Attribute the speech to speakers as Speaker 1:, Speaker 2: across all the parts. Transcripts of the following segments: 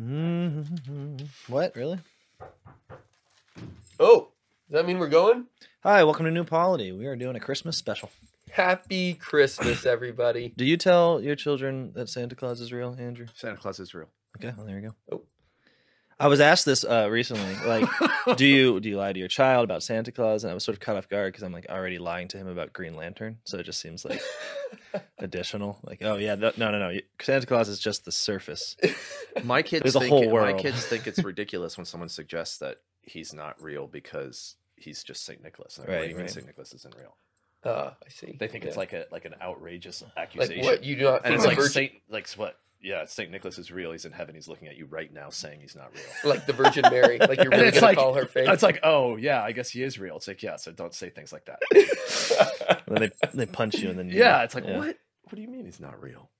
Speaker 1: Mhm. What really?
Speaker 2: Oh, does that mean we're going?
Speaker 1: Hi, welcome to New Polity. We are doing a Christmas special.
Speaker 2: Happy Christmas, everybody.
Speaker 1: Do you tell your children that Santa Claus is real, Andrew?
Speaker 3: Santa Claus is real.
Speaker 1: Okay, well there you go.
Speaker 2: Oh.
Speaker 1: I was asked this uh, recently, like, do you do you lie to your child about Santa Claus? And I was sort of caught off guard because I'm like already lying to him about Green Lantern, so it just seems like additional. Like, oh yeah, no, no, no, no. Santa Claus is just the surface.
Speaker 3: My kids
Speaker 1: There's a
Speaker 3: think
Speaker 1: whole
Speaker 3: my
Speaker 1: world.
Speaker 3: kids think it's ridiculous when someone suggests that he's not real because he's just Saint Nicholas. And they're like,
Speaker 1: Right,
Speaker 3: what do you mean
Speaker 1: right.
Speaker 3: Saint Nicholas isn't real?
Speaker 2: Uh, I see.
Speaker 3: They think it's like a like an outrageous
Speaker 2: like
Speaker 3: accusation.
Speaker 2: what you do not
Speaker 3: and it's like
Speaker 2: Virgin,
Speaker 3: Saint like what? Yeah, Saint Nicholas is real. He's in heaven. He's looking at you right now, saying he's not real.
Speaker 2: like the Virgin Mary. Like you're really
Speaker 3: it's
Speaker 2: gonna
Speaker 3: like-
Speaker 2: call her fake.
Speaker 3: It's like, oh yeah, I guess he is real. It's like, yeah, so don't say things like that.
Speaker 1: And then they they punch you, and then you,
Speaker 3: yeah, it's like,
Speaker 1: yeah.
Speaker 3: what? What do you mean he's not real?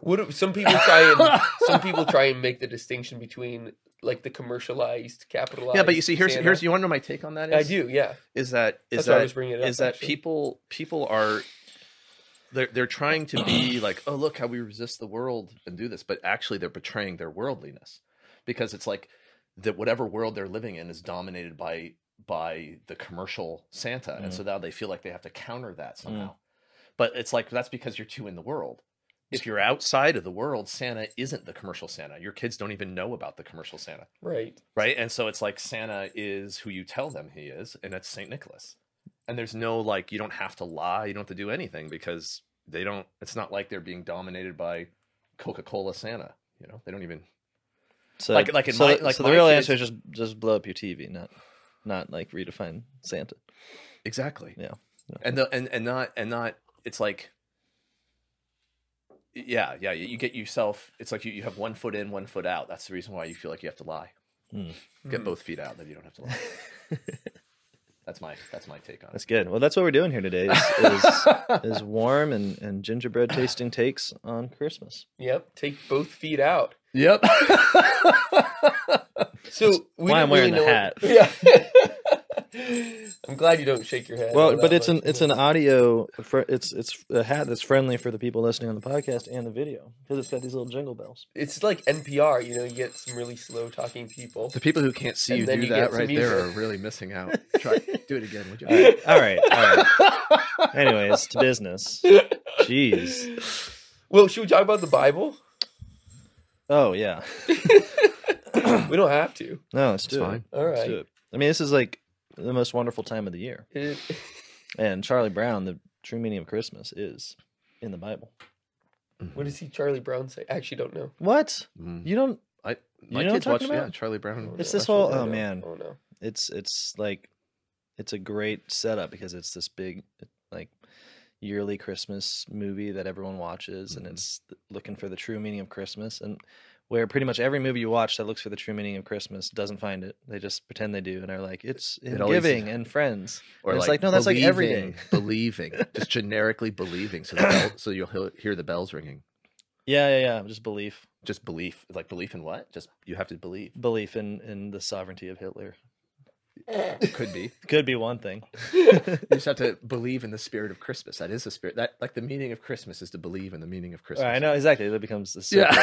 Speaker 2: What some people try and some people try and make the distinction between like the commercialized, capitalized.
Speaker 3: Yeah, but you see, here's
Speaker 2: Santa.
Speaker 3: here's you want to know my take on that?
Speaker 2: I do. Yeah,
Speaker 3: Is that is
Speaker 2: that's why I
Speaker 3: that
Speaker 2: was bringing it up.
Speaker 3: is that
Speaker 2: actually.
Speaker 3: people people are they're they're trying to be like oh look how we resist the world and do this but actually they're betraying their worldliness because it's like that whatever world they're living in is dominated by by the commercial santa and so mm. now they feel like they have to counter that mm. somehow but it's like that's because you're too in the world if you're outside of the world santa isn't the commercial santa your kids don't even know about the commercial santa
Speaker 2: right?
Speaker 3: right? And so it's like Santa is who you tell them he is, and it's Saint Nicholas. And there's no like you don't have to lie, you don't have to do anything because they don't. It's not like they're being dominated by Coca Cola Santa. You know, they don't even.
Speaker 1: So,
Speaker 3: Like- like in
Speaker 1: so,
Speaker 3: my-
Speaker 1: the-
Speaker 3: like
Speaker 1: so the
Speaker 3: my
Speaker 1: real
Speaker 3: kids-
Speaker 1: answer is just just blow up your TV, not not like redefine Santa.
Speaker 3: Exactly.
Speaker 1: Yeah. Yeah.
Speaker 3: And the and and not and not. It's like. Yeah, yeah. You you get yourself. It's like you, you have one foot in, one foot out. That's the reason why you feel like you have to lie.
Speaker 1: Hmm.
Speaker 3: Get
Speaker 2: Hmm.
Speaker 3: both feet out, then you don't have to lie. that's my that's my take on it.
Speaker 1: That's good. Well, that's what we're doing here today. Is, is, is warm and, and gingerbread tasting takes on Christmas.
Speaker 2: Yep. Take both feet out.
Speaker 3: Yep.
Speaker 2: So
Speaker 1: That's
Speaker 2: we
Speaker 1: why I'm wearing
Speaker 2: really
Speaker 1: the
Speaker 2: know-
Speaker 1: hat.
Speaker 2: Yeah. I'm glad you don't shake your head.
Speaker 1: Well, but
Speaker 2: that
Speaker 1: it's an it's an audio. It's it's a hat that's friendly for the people listening on the podcast and the video because it's got these little jingle bells.
Speaker 2: It's like NPR. You know, you get some really slow talking people.
Speaker 3: the people who can't see you do
Speaker 2: you
Speaker 3: that
Speaker 2: get some
Speaker 3: right there are really missing out. Try do it again, would you?
Speaker 1: All right, all right, all right. Anyways, to business. Jeez.
Speaker 2: Well, should we talk about the Bible?
Speaker 1: Oh yeah.
Speaker 2: we don't have to.
Speaker 1: No, let's
Speaker 3: It's
Speaker 1: do
Speaker 3: fine.
Speaker 1: it.
Speaker 2: All
Speaker 1: Let's do it. I mean, this is like the most wonderful time of the year, and Charlie Brown, the true meaning of Christmas, is in the Bible.
Speaker 2: what does he Charlie Brown say? I actually don't know.
Speaker 1: What
Speaker 3: Mm.
Speaker 1: you don't?
Speaker 3: I
Speaker 1: You
Speaker 3: my
Speaker 1: know
Speaker 3: kids watch
Speaker 1: talking
Speaker 3: yeah? Charlie Brown.
Speaker 1: It's this whole-
Speaker 2: I
Speaker 1: oh,
Speaker 2: know.
Speaker 1: man.
Speaker 2: Oh no.
Speaker 1: it's it's like it's a great setup because it's this big like yearly Christmas movie that everyone watches and
Speaker 3: Mhm.
Speaker 1: it's looking for the true meaning of Christmas and where pretty much every movie you watch that looks for the true meaning of Christmas doesn't find it. They just pretend they do and are like it's in
Speaker 3: It always-
Speaker 1: giving and friends.
Speaker 3: Or
Speaker 1: And it's like, no, that's like every
Speaker 3: believing-
Speaker 1: day.
Speaker 3: believing, just generically believing, so the bell, so you'll he- hear the bells ringing.
Speaker 1: Yeah, yeah, yeah. Just belief,
Speaker 3: Just belief, like belief in what? Just you have to believe.
Speaker 1: belief in in the sovereignty of Hitler.
Speaker 3: Could be.
Speaker 1: Could be one thing.
Speaker 3: You just have to believe in the spirit of Christmas. That is the spirit. That like the meaning of Christmas is to believe in the meaning of Christmas.
Speaker 1: I know exactly. That becomes the
Speaker 3: Yeah.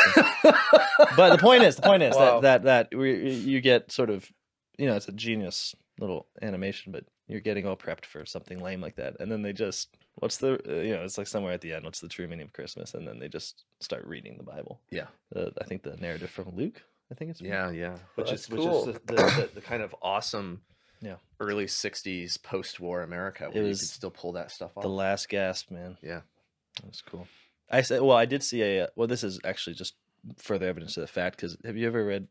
Speaker 1: but the point is, the point is
Speaker 2: Wow.
Speaker 1: that that that we, you get sort of, you know, it's a genius little animation, but you're getting all prepped for something lame like that, and then they just, what's the, uh, you know, it's like somewhere at the end, what's the true meaning of Christmas, and then they just start reading the Bible.
Speaker 3: Yeah.
Speaker 1: Uh, I think the narrative from Luke. I think it's from-
Speaker 3: Yeah, yeah. Which
Speaker 2: that's
Speaker 3: is which
Speaker 2: cool.
Speaker 3: is the, the, the, the kind of awesome
Speaker 1: Yeah.
Speaker 3: early '60s post-war America where you
Speaker 1: was
Speaker 3: could still pull that stuff off.
Speaker 1: the last gasp, man.
Speaker 3: yeah.
Speaker 1: That's cool. I said, well, I did see a. uh, Well, this is actually just further evidence of the fact. Because have you ever read?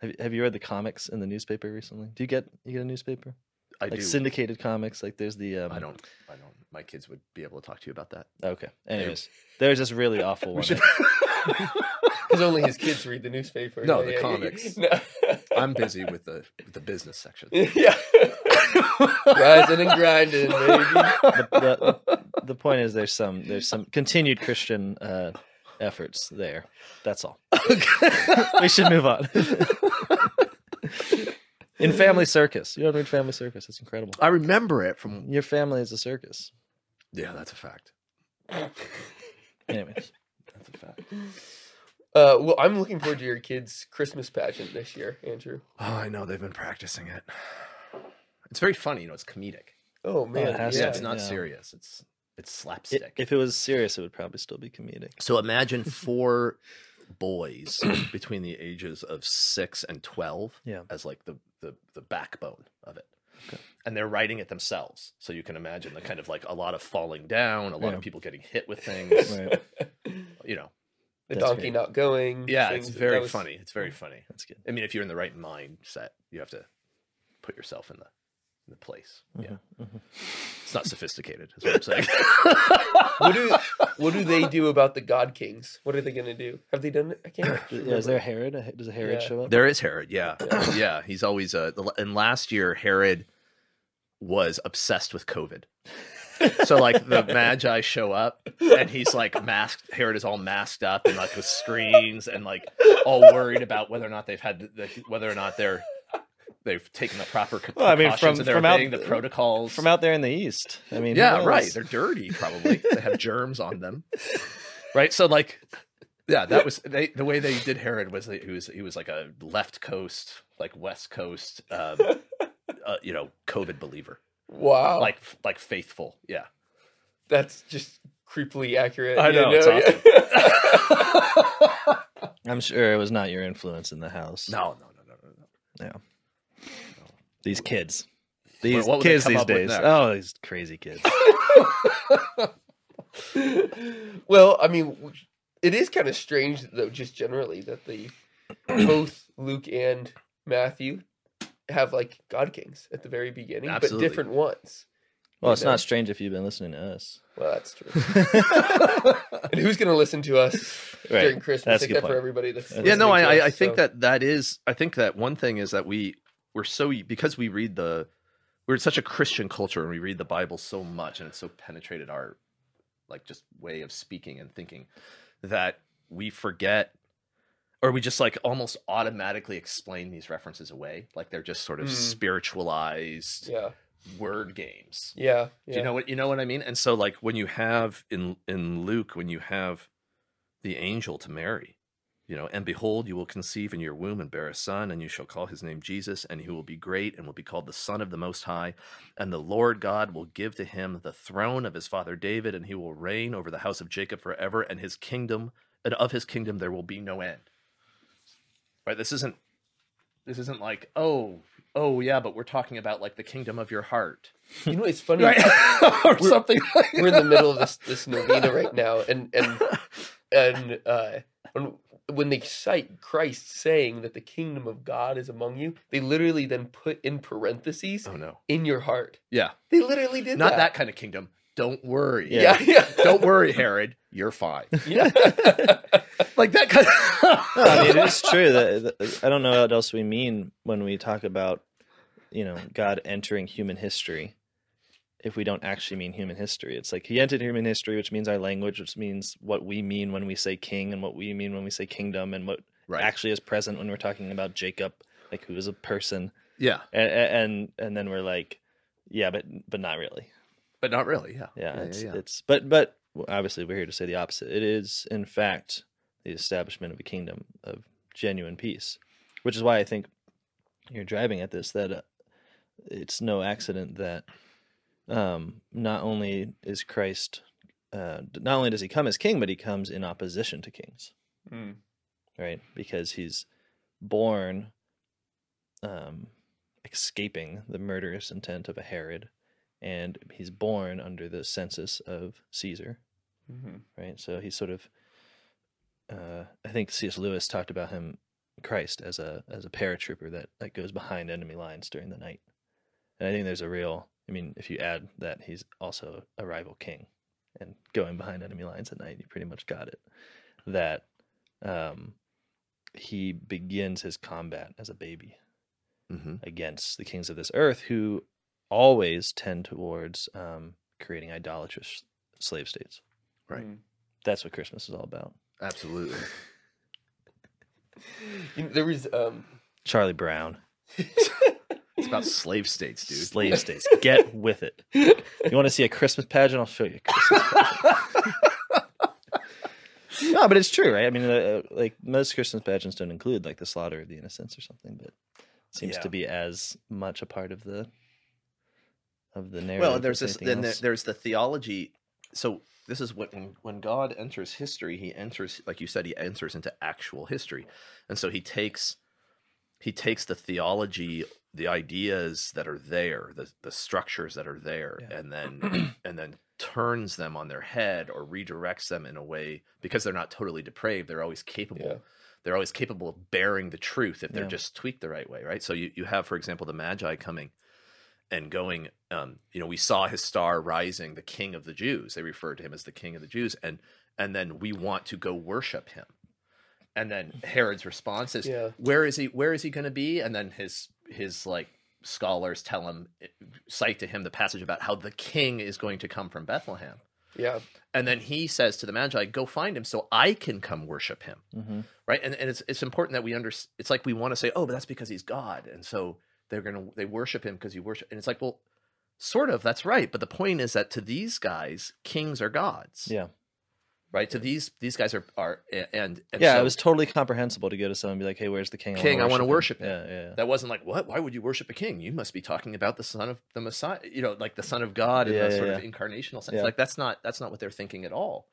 Speaker 1: Have, have you read the comics in the newspaper recently? Do you get you get a newspaper?
Speaker 3: I
Speaker 1: like
Speaker 3: do.
Speaker 1: syndicated comics. Like there's the. Um,
Speaker 3: I don't. I don't. My kids would be able to talk to you about that.
Speaker 1: Okay. Anyways, there's this really awful one.
Speaker 3: should-
Speaker 2: Because only his kids read the newspaper.
Speaker 3: No,
Speaker 2: Yeah,
Speaker 3: the
Speaker 2: yeah, yeah.
Speaker 3: comics.
Speaker 2: No.
Speaker 3: I'm busy with the with the business section.
Speaker 2: yeah. Rising and grinding, baby.
Speaker 1: the, the, the point is, there's some there's some continued Christian uh, efforts there. That's all. we should move on. In Family Circus, you don't read Family Circus. It's incredible.
Speaker 3: I remember it from.
Speaker 1: Your family is a circus.
Speaker 3: Yeah, that's a fact.
Speaker 1: Anyways,
Speaker 3: That's a fact.
Speaker 2: Uh, well, I'm looking forward to your kids' Christmas pageant this year, Andrew.
Speaker 3: Oh, I know they've been practicing it. It's very funny, you know. It's comedic.
Speaker 2: Oh man,
Speaker 1: has
Speaker 3: Yeah,
Speaker 1: to
Speaker 2: yeah.
Speaker 3: it's not
Speaker 1: yeah.
Speaker 3: serious. It's it's
Speaker 1: I-
Speaker 3: slapstick.
Speaker 1: if it was serious, it would probably still be comedic.
Speaker 3: So imagine four boys between the ages of six and twelve
Speaker 1: Yeah.
Speaker 3: as like the the, the backbone of it. And they're writing it themselves. So you can imagine the kind of like a lot of falling down, a lot
Speaker 1: Yeah.
Speaker 3: of people getting hit with things.
Speaker 1: Right.
Speaker 3: You know.
Speaker 2: The
Speaker 1: That's
Speaker 2: donkey
Speaker 1: great.
Speaker 2: not going.
Speaker 3: Yeah,
Speaker 2: things
Speaker 3: it's very
Speaker 2: was-
Speaker 3: funny. It's very funny.
Speaker 1: That's good.
Speaker 3: I mean, if you're in the right mindset, you have to put yourself in the in the place. Yeah.
Speaker 1: Mhm.
Speaker 3: It's not sophisticated, is what I'm saying.
Speaker 2: What do what do they do about the God Kings? What are they gonna do? Have they done it? I can't.
Speaker 1: Yeah, is there a. Herod? Does a Herod
Speaker 2: Yeah.
Speaker 1: show up?
Speaker 3: There is Herod, yeah, yeah. He's always uh, the- and last year Herod was obsessed with COVID. So like the Magi show up and he's like masked. Herod is all masked up and like with screens and like all worried about whether or not they've had the, the whether or not they're they've taken the proper
Speaker 1: Well, I mean,
Speaker 3: precautions
Speaker 1: from- from out-
Speaker 3: the protocols
Speaker 1: From out there in the east. I mean,
Speaker 3: yeah, right. They're dirty, probably. they have germs on them, right? So, like, yeah, that was they, the way they did Herod was that he was he was like a left coast, like West Coast, um, uh, you know, COVID believer,
Speaker 2: Wow,
Speaker 3: like like faithful. Yeah,
Speaker 2: that's just creepily accurate.
Speaker 3: I
Speaker 2: you
Speaker 3: know, it's
Speaker 1: I'm sure it was not your influence in the house.
Speaker 3: no, no, no, no, no, no. Yeah.
Speaker 1: These kids. These
Speaker 3: what would
Speaker 1: kids these days. Oh, these crazy kids.
Speaker 2: well, I mean, it is kind of strange though, just generally that the both Luke and Matthew have like God Kings at the very beginning,
Speaker 3: Absolutely.
Speaker 2: but different ones.
Speaker 1: Well, it's
Speaker 2: know?
Speaker 1: not strange if you've been listening to us.
Speaker 2: Well, that's true. and who's going to listen to us
Speaker 1: Right.
Speaker 2: during Christmas
Speaker 1: That's a good
Speaker 2: except for everybody that's
Speaker 1: Yeah,
Speaker 3: yeah, no, I,
Speaker 2: to
Speaker 3: I, I think
Speaker 2: so-
Speaker 3: that that is. I think that one thing is that we we're so because we read the we're such a Christian culture and we read the Bible so much and it's so penetrated our like just way of speaking and thinking that we forget or we just like almost automatically explain these references away like they're just sort of
Speaker 2: Mm.
Speaker 3: spiritualized
Speaker 2: yeah,
Speaker 3: word games
Speaker 2: yeah, yeah.
Speaker 3: do you know what you know what I mean? And so like when you have in in Luke when you have the angel to Mary, you know, and behold, you will conceive in your womb and bear a son, and you shall call his name Jesus, and he will be great and will be called the Son of the Most High, and the Lord God will give to him the throne of his father David, and he will reign over the house of Jacob forever, and his kingdom and of his kingdom there will be no end. Right? This isn't this isn't like, oh, oh yeah, but we're talking about like the kingdom of your heart.
Speaker 2: You know, it's funny.
Speaker 3: or something like
Speaker 2: We're in the middle of this this novena right now, and and and uh, when, when they cite Christ saying that the kingdom of God is among you, they literally then put in parentheses
Speaker 3: Oh no.
Speaker 2: in your heart.
Speaker 3: Yeah.
Speaker 2: They literally did
Speaker 3: Not that
Speaker 2: that.
Speaker 3: kind of kingdom. Don't worry.
Speaker 2: Yeah, yeah.
Speaker 3: Don't worry, Herod. You're fine.
Speaker 2: yeah.
Speaker 3: Like that kind of
Speaker 1: I mean, it is true that, that- I don't know what else we mean when we talk about, you know, God entering human history. If we don't actually mean human history, it's like he entered human history, which means our language, which means what we mean when we say king, and what we mean when we say kingdom, and what
Speaker 3: Right.
Speaker 1: actually is present when we're talking about Jacob, like who is a person,
Speaker 3: yeah.
Speaker 1: and and and then we're like, yeah, but but not really.
Speaker 3: But not really. Yeah.
Speaker 1: Yeah,
Speaker 3: Yeah.
Speaker 1: it's
Speaker 3: yeah, yeah.
Speaker 1: it's but but obviously we're here to say the opposite. It is in fact the establishment of a kingdom of genuine peace, which is why I think you're driving at this that uh, it's no accident that um, not only is Christ uh, not only does he come as king, but he comes in opposition to kings,
Speaker 2: Mm.
Speaker 1: right? Because he's born um, escaping the murderous intent of a Herod, and he's born under the census of Caesar,
Speaker 2: Mhm.
Speaker 1: right? So he's sort of, uh, I think C.S. Lewis talked about him, Christ, as a as a paratrooper that that goes behind enemy lines during the night, and I think there's a real, I mean, if you add that he's also a rival king, and going behind enemy lines at night, you pretty much got it. That um, he begins his combat as a baby
Speaker 3: hmm
Speaker 1: against the kings of this earth who always tend towards um, creating idolatrous slave states.
Speaker 3: Right.
Speaker 2: Mm.
Speaker 1: That's what Christmas is all about.
Speaker 3: Absolutely.
Speaker 2: You know, there was um
Speaker 1: Charlie Brown,
Speaker 3: It's about slave states, dude.
Speaker 1: slave states. Get with it. You want to see a Christmas pageant? I'll show you. A Christmas no, but it's true, right? I mean, uh, like most Christmas pageants don't include like the slaughter of the innocents or something, but it seems
Speaker 3: Yeah.
Speaker 1: to be as much a part of the of the narrative.
Speaker 3: well there's this then there- there's the theology so this is what when, when god enters history he enters like you said he enters into actual history and so he takes he takes the theology the ideas that are there the, the structures that are there
Speaker 1: Yeah.
Speaker 3: and then and then turns them on their head or redirects them in a way because they're not totally depraved they're always capable
Speaker 2: Yeah.
Speaker 3: they're always capable of bearing the truth if they're
Speaker 1: Yeah.
Speaker 3: just tweaked the right way right so you, you have for example the magi coming and going um, you know we saw his star rising the king of the jews. They referred to him as the king of the jews and and then we want to go worship him. And then herod's response is
Speaker 2: Yeah.
Speaker 3: where is he where is he going to be? And then his his like scholars tell him cite to him the passage about how the king is going to come from bethlehem.
Speaker 2: Yeah.
Speaker 3: and then he says to the magi go find him so i can come worship him.
Speaker 1: Mhm.
Speaker 3: right? And, and it's it's important that we under it's like we want to say oh but that's because he's god. And so they're gonna they worship him because you worship and it's like well sort of that's right but the point is that to these guys kings are gods
Speaker 1: Yeah,
Speaker 3: right to these these guys are are and, and
Speaker 1: yeah.
Speaker 3: so
Speaker 1: it was totally comprehensible to go to someone and be like, "Hey, where's the king?
Speaker 3: King, I wanna worship him."
Speaker 1: Yeah, yeah, yeah.
Speaker 3: that wasn't like what why would you worship a king you must be talking about the son of the messiah you know like the son of god in
Speaker 1: Yeah,
Speaker 3: the
Speaker 1: yeah,
Speaker 3: sort
Speaker 1: yeah.
Speaker 3: of incarnational sense
Speaker 1: Yeah.
Speaker 3: like that's not that's not what they're thinking at all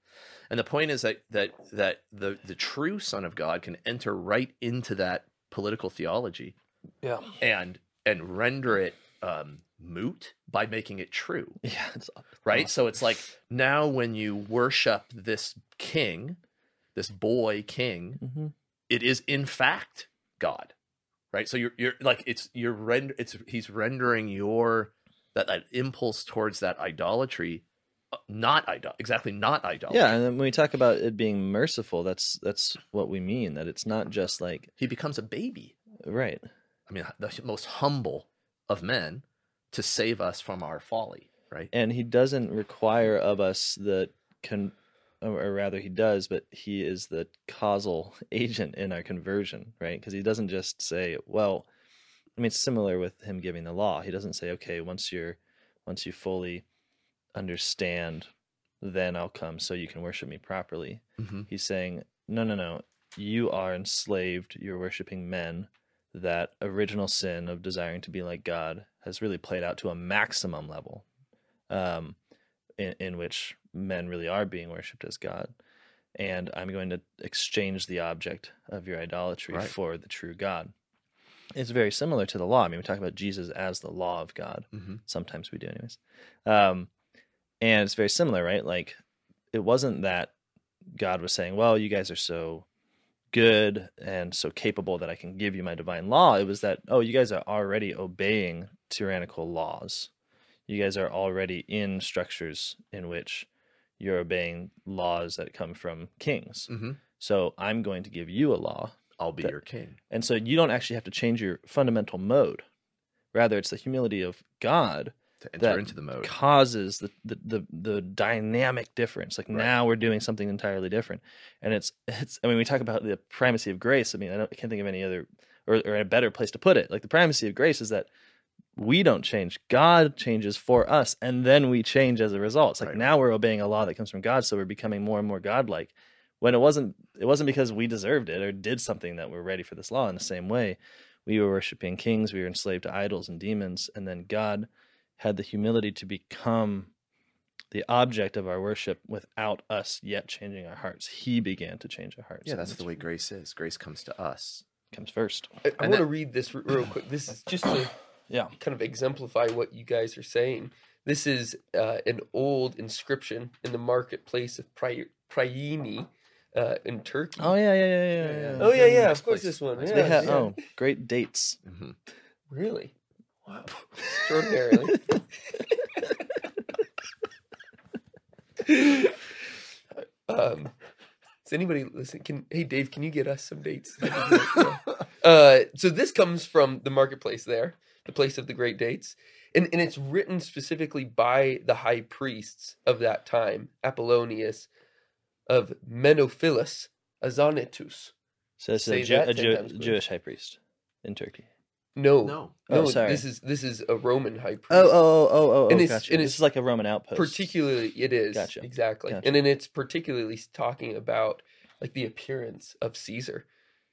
Speaker 3: and the point is that that that the the true son of god can enter right into that political theology
Speaker 1: yeah,
Speaker 3: and and render it um moot by making it true
Speaker 1: yeah. It's,
Speaker 3: right so it's like now when you worship this king this boy king
Speaker 1: Mhm.
Speaker 3: it is in fact god right so you're you're like it's you're render it's he's rendering your that, that impulse towards that idolatry uh, not idol exactly not idolatry
Speaker 1: Yeah, and then when we talk about it being merciful, that's that's what we mean. That it's not just like
Speaker 3: he becomes a baby
Speaker 1: right.
Speaker 3: i mean the most humble of men to save us from our folly right?
Speaker 1: And he doesn't require of us the con or or rather he does but he is the causal agent in our conversion right? Because he doesn't just say well i mean it's similar with him giving the law. He doesn't say okay once you're once you fully understand then i'll come so you can worship me properly.
Speaker 3: Mm-hmm.
Speaker 1: he's saying no no no. You are enslaved. You're worshiping men that original sin of desiring to be like god has really played out to a maximum level um, in, in which men really are being worshipped as god. And i'm going to exchange the object of your idolatry
Speaker 3: Right.
Speaker 1: for the true god. It's very similar to the law. I mean we talk about jesus as the law of god.
Speaker 3: Mm-hmm.
Speaker 1: sometimes we do anyways. Um and it's very similar right? Like it wasn't that god was saying well you guys are so good and so capable that i can give you my divine law. It was that oh you guys are already obeying tyrannical laws you guys are already in structures in which you're obeying laws that come from kings
Speaker 3: Mm-hmm.
Speaker 1: so i'm going to give you a law
Speaker 3: i'll be
Speaker 1: That-
Speaker 3: your king
Speaker 1: and so you don't actually have to change your fundamental mode rather it's the humility of god
Speaker 3: to enter
Speaker 1: that
Speaker 3: into the mode
Speaker 1: causes the, the the the dynamic difference. Like
Speaker 3: Right.
Speaker 1: now we're doing something entirely different, and it's it's. I mean, we talk about the primacy of grace. I mean, I, don't, I can't think of any other or, or a better place to put it. Like the primacy of grace is that we don't change; God changes for us, and then we change as a result. It's like
Speaker 3: Right.
Speaker 1: now we're obeying a law that comes from God, so we're becoming more and more godlike. When it wasn't, it wasn't because we deserved it or did something that we're ready for this law. In the same way, we were worshiping kings, we were enslaved to idols and demons, and then God had the humility to become the object of our worship without us yet changing our hearts. He began to change our hearts.
Speaker 3: yeah that's the way grace is grace comes to us
Speaker 1: comes first.
Speaker 2: I, I want to read this real quick. This is just to
Speaker 1: Yeah.
Speaker 2: kind of exemplify what you guys are saying. This is uh, an old inscription in the marketplace of Pri- Priene uh, in Turkey.
Speaker 1: Oh yeah, yeah, yeah, yeah.
Speaker 3: Yeah,
Speaker 1: yeah.
Speaker 3: yeah.
Speaker 2: Oh, yeah, yeah.
Speaker 3: Nice
Speaker 2: Of course,
Speaker 3: place.
Speaker 2: this one.
Speaker 3: Nice
Speaker 2: Yeah,
Speaker 1: They had
Speaker 2: yeah.
Speaker 1: oh great dates.
Speaker 3: mm-hmm.
Speaker 2: Really? Wow. Extraordinarily. um, does anybody listen? Can hey Dave, can you get us some dates? That'd be great, yeah. uh, so this comes from the marketplace there, the place of the great dates, and and it's written specifically by the high priests of that time, Apollonius of Menophilus Azanetus.
Speaker 1: So this is a, Jew,
Speaker 2: that
Speaker 1: a
Speaker 2: 10
Speaker 1: Jew,
Speaker 2: times, please.
Speaker 1: Jewish high priest in Turkey.
Speaker 2: No,
Speaker 3: no
Speaker 1: Oh,
Speaker 2: no,
Speaker 1: sorry.
Speaker 2: this is this is a Roman high priest.
Speaker 1: Oh, oh, oh, oh, oh,
Speaker 2: And
Speaker 1: oh
Speaker 2: it's-
Speaker 1: gotcha.
Speaker 2: and
Speaker 1: This is like a Roman outpost.
Speaker 2: particularly it is
Speaker 1: Gotcha.
Speaker 2: exactly
Speaker 1: Gotcha.
Speaker 2: and then it's particularly talking about like the appearance of Caesar.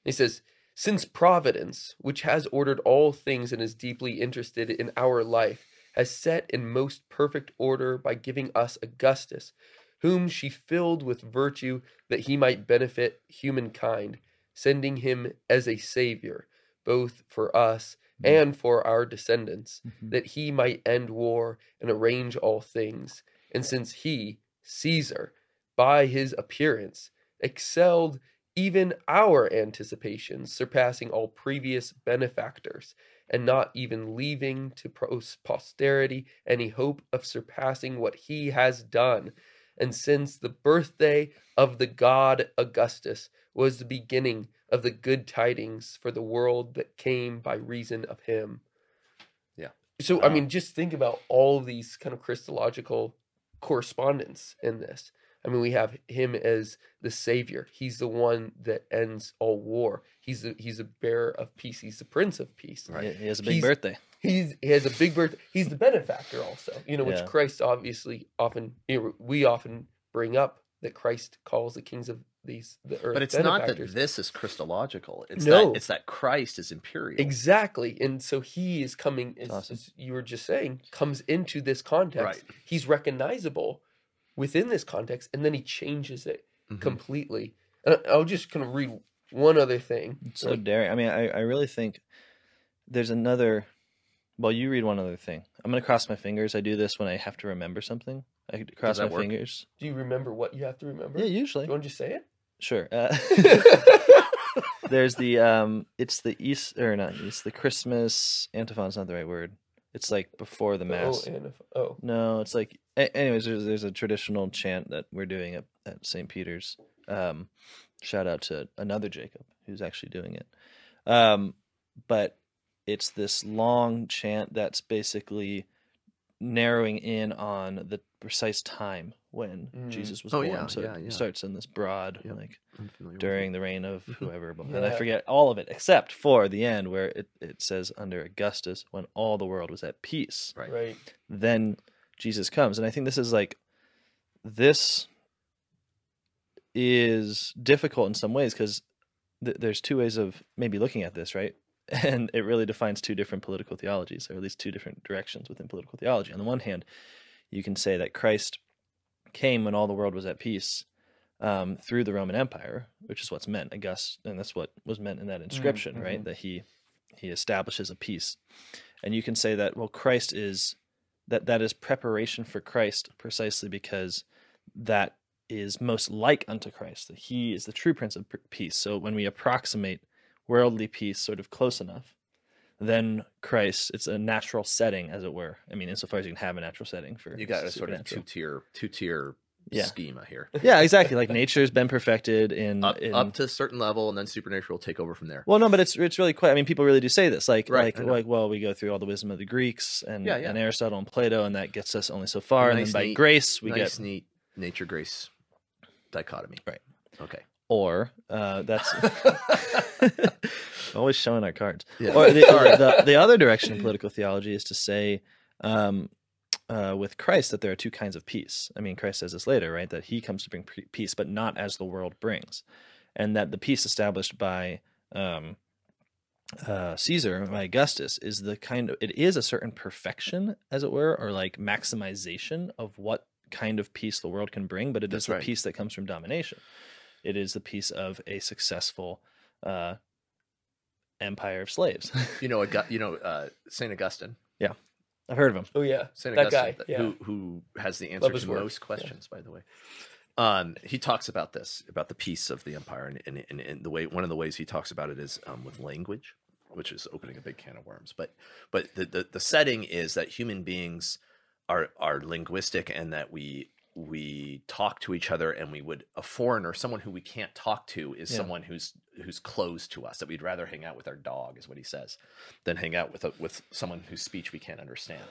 Speaker 2: He says, Since Providence, which has ordered all things and is deeply interested in our life, has set in most perfect order by giving us Augustus, whom she filled with virtue that he might benefit humankind, sending him as a savior, both for us
Speaker 1: Mhm.
Speaker 2: and for our descendants,
Speaker 1: Mhm.
Speaker 2: that he might end war and arrange all things. And since he, Caesar, by his appearance, excelled even our anticipations, surpassing all previous benefactors, and not even leaving to posterity any hope of surpassing what he has done. And since the birthday of the god Augustus was the beginning of the good tidings for the world that came by reason of him.
Speaker 3: Yeah.
Speaker 2: So, I
Speaker 3: uh,
Speaker 2: mean, just think about all of these kind of Christological correspondence in this. I mean, we have him as the savior. He's the one that ends all war. He's the, he's a bearer of peace. He's the prince of peace.
Speaker 3: Right.
Speaker 1: He, he has a big
Speaker 2: He's-
Speaker 1: birthday.
Speaker 2: He's he has a big birth. He's the benefactor also. You know, which
Speaker 1: Yeah.
Speaker 2: Christ obviously often you know, we often bring up that Christ calls the kings of these the earth
Speaker 3: But it's not that this is Christological. It's
Speaker 2: No.
Speaker 3: that it's that Christ is imperial.
Speaker 2: Exactly. And so he is coming, as,
Speaker 1: awesome.
Speaker 2: as you were just saying, comes into this context.
Speaker 3: Right.
Speaker 2: He's recognizable within this context, and then he changes it
Speaker 3: Mhm.
Speaker 2: completely. And I- I'll just kind of read one other thing.
Speaker 1: It's so
Speaker 2: right?
Speaker 1: daring. I mean, I, I really think there's another. Well, you read one other thing. I'm gonna cross my fingers. I do this when I have to remember something. I cross my
Speaker 3: work?
Speaker 1: fingers.
Speaker 2: Do you remember what you have to remember?
Speaker 1: Yeah,
Speaker 2: Do
Speaker 1: usually.
Speaker 2: you want to just say it?
Speaker 1: Sure. Uh, there's the um. It's the East or not East. The Christmas antiphon's not the right word. It's like before the mass.
Speaker 2: Oh, oh,
Speaker 1: No, it's like. A- Anyways, there's there's a traditional chant that we're doing at, at St. Peter's. Um, shout out to another Jacob who's actually doing it. Um, but it's this long chant that's basically narrowing in on the precise time when
Speaker 2: Mm.
Speaker 1: Jesus was
Speaker 3: Oh,
Speaker 1: born.
Speaker 3: yeah,
Speaker 1: so
Speaker 3: yeah,
Speaker 1: it
Speaker 3: yeah.
Speaker 1: starts in this broad,
Speaker 3: Yep.
Speaker 1: like
Speaker 3: I'm familiar with
Speaker 1: during the reign of whoever. but- And I forget all of it except for the end where it, it says under Augustus when all the world was at peace
Speaker 3: Right.
Speaker 2: right.
Speaker 1: then Jesus comes. And I think this is like this is difficult in some ways because th- there's two ways of maybe looking at this, right? And it really defines two different political theologies, or at least two different directions within political theology. On the one hand, you can say that Christ came when all the world was at peace um, through the Roman Empire, which is what's meant, August, and that's what was meant in that inscription, right?
Speaker 2: mhm.
Speaker 1: That he he establishes a peace, and you can say that well, Christ is that that is preparation for Christ precisely because that is most like unto Christ that he is the true prince of peace. So when we approximate worldly peace sort of close enough then Christ it's a natural setting as it were. I mean insofar as you can have a natural setting for
Speaker 3: You got a sort of two tier, two tier
Speaker 1: Yeah.
Speaker 3: schema here.
Speaker 1: yeah exactly like nature's been perfected in,
Speaker 3: Up,
Speaker 1: in
Speaker 3: up to a certain level, and then supernatural will take over from there.
Speaker 1: Well, no, but it's it's really quite. I mean, people really do say this, like
Speaker 3: Right,
Speaker 1: like like well, we go through all the wisdom of the Greeks and
Speaker 3: Yeah, yeah.
Speaker 1: and Aristotle and Plato, and that gets us only so far, and then by
Speaker 3: neat-
Speaker 1: grace we
Speaker 3: nice,
Speaker 1: get
Speaker 3: neat nature grace dichotomy.
Speaker 1: Right.
Speaker 3: Okay.
Speaker 1: or uh, that's always showing our cards.
Speaker 3: Yeah.
Speaker 1: Or the, the the other direction in political theology is to say. Um, uh, with Christ, that there are two kinds of peace. I mean, Christ says this later, right? That he comes to bring peace, but not as the world brings, and that the peace established by um, uh, Caesar, by Augustus, is the kind of it is a certain perfection, as it were, or like maximization of what kind of peace the world can bring. But it is
Speaker 3: That's
Speaker 1: the
Speaker 3: right.
Speaker 1: peace that comes from domination. It is the peace of a successful uh, empire of slaves.
Speaker 3: You know, you know, uh, Saint Augustine.
Speaker 1: I've heard of him.
Speaker 2: Oh yeah,
Speaker 3: Saint
Speaker 2: that
Speaker 3: Augustine,
Speaker 2: guy.
Speaker 3: th-
Speaker 2: Yeah.
Speaker 3: who who has the answer to
Speaker 2: work,
Speaker 3: most
Speaker 2: yeah.
Speaker 3: questions, by the way. Um, he talks about this about the peace of the empire, and, and, and, and the way one of the ways he talks about it is um, with language, which is opening a big can of worms. But but the, the the setting is that human beings are are linguistic, and that we we talk to each other, and we would a foreigner, someone who we can't talk to, is
Speaker 1: Yeah.
Speaker 3: someone who's who's close to us. That we'd rather hang out with our dog, is what he says, than hang out with a, with someone whose speech we can't understand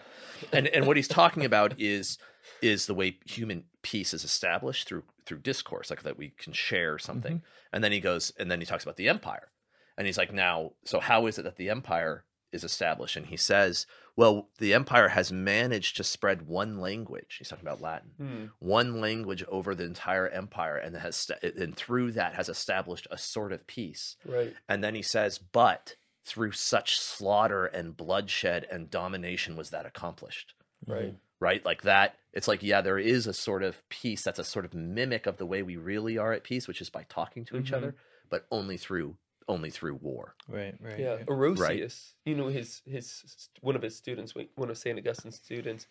Speaker 3: and and what he's talking about is is the way human peace is established through through discourse like that we can share something mm-hmm. and then he goes and then he talks about the empire and he's like now so how is it that the empire is established, and he says, "Well, the empire has managed to spread one language." He's talking about Latin,
Speaker 2: Hmm.
Speaker 3: one language over the entire empire, and has and through that has established a sort of peace.
Speaker 2: Right.
Speaker 3: And then he says, "But through such slaughter and bloodshed and domination was that accomplished."
Speaker 2: Right.
Speaker 3: right? Like that, it's like, yeah, there is a sort of peace that's a sort of mimic of the way we really are at peace, which is by talking to each
Speaker 2: Mhm.
Speaker 3: other, but only through only through war.
Speaker 1: Right, right.
Speaker 2: Yeah,
Speaker 1: right.
Speaker 2: Orosius, you know, his his one of his students, one of Saint Augustine's students,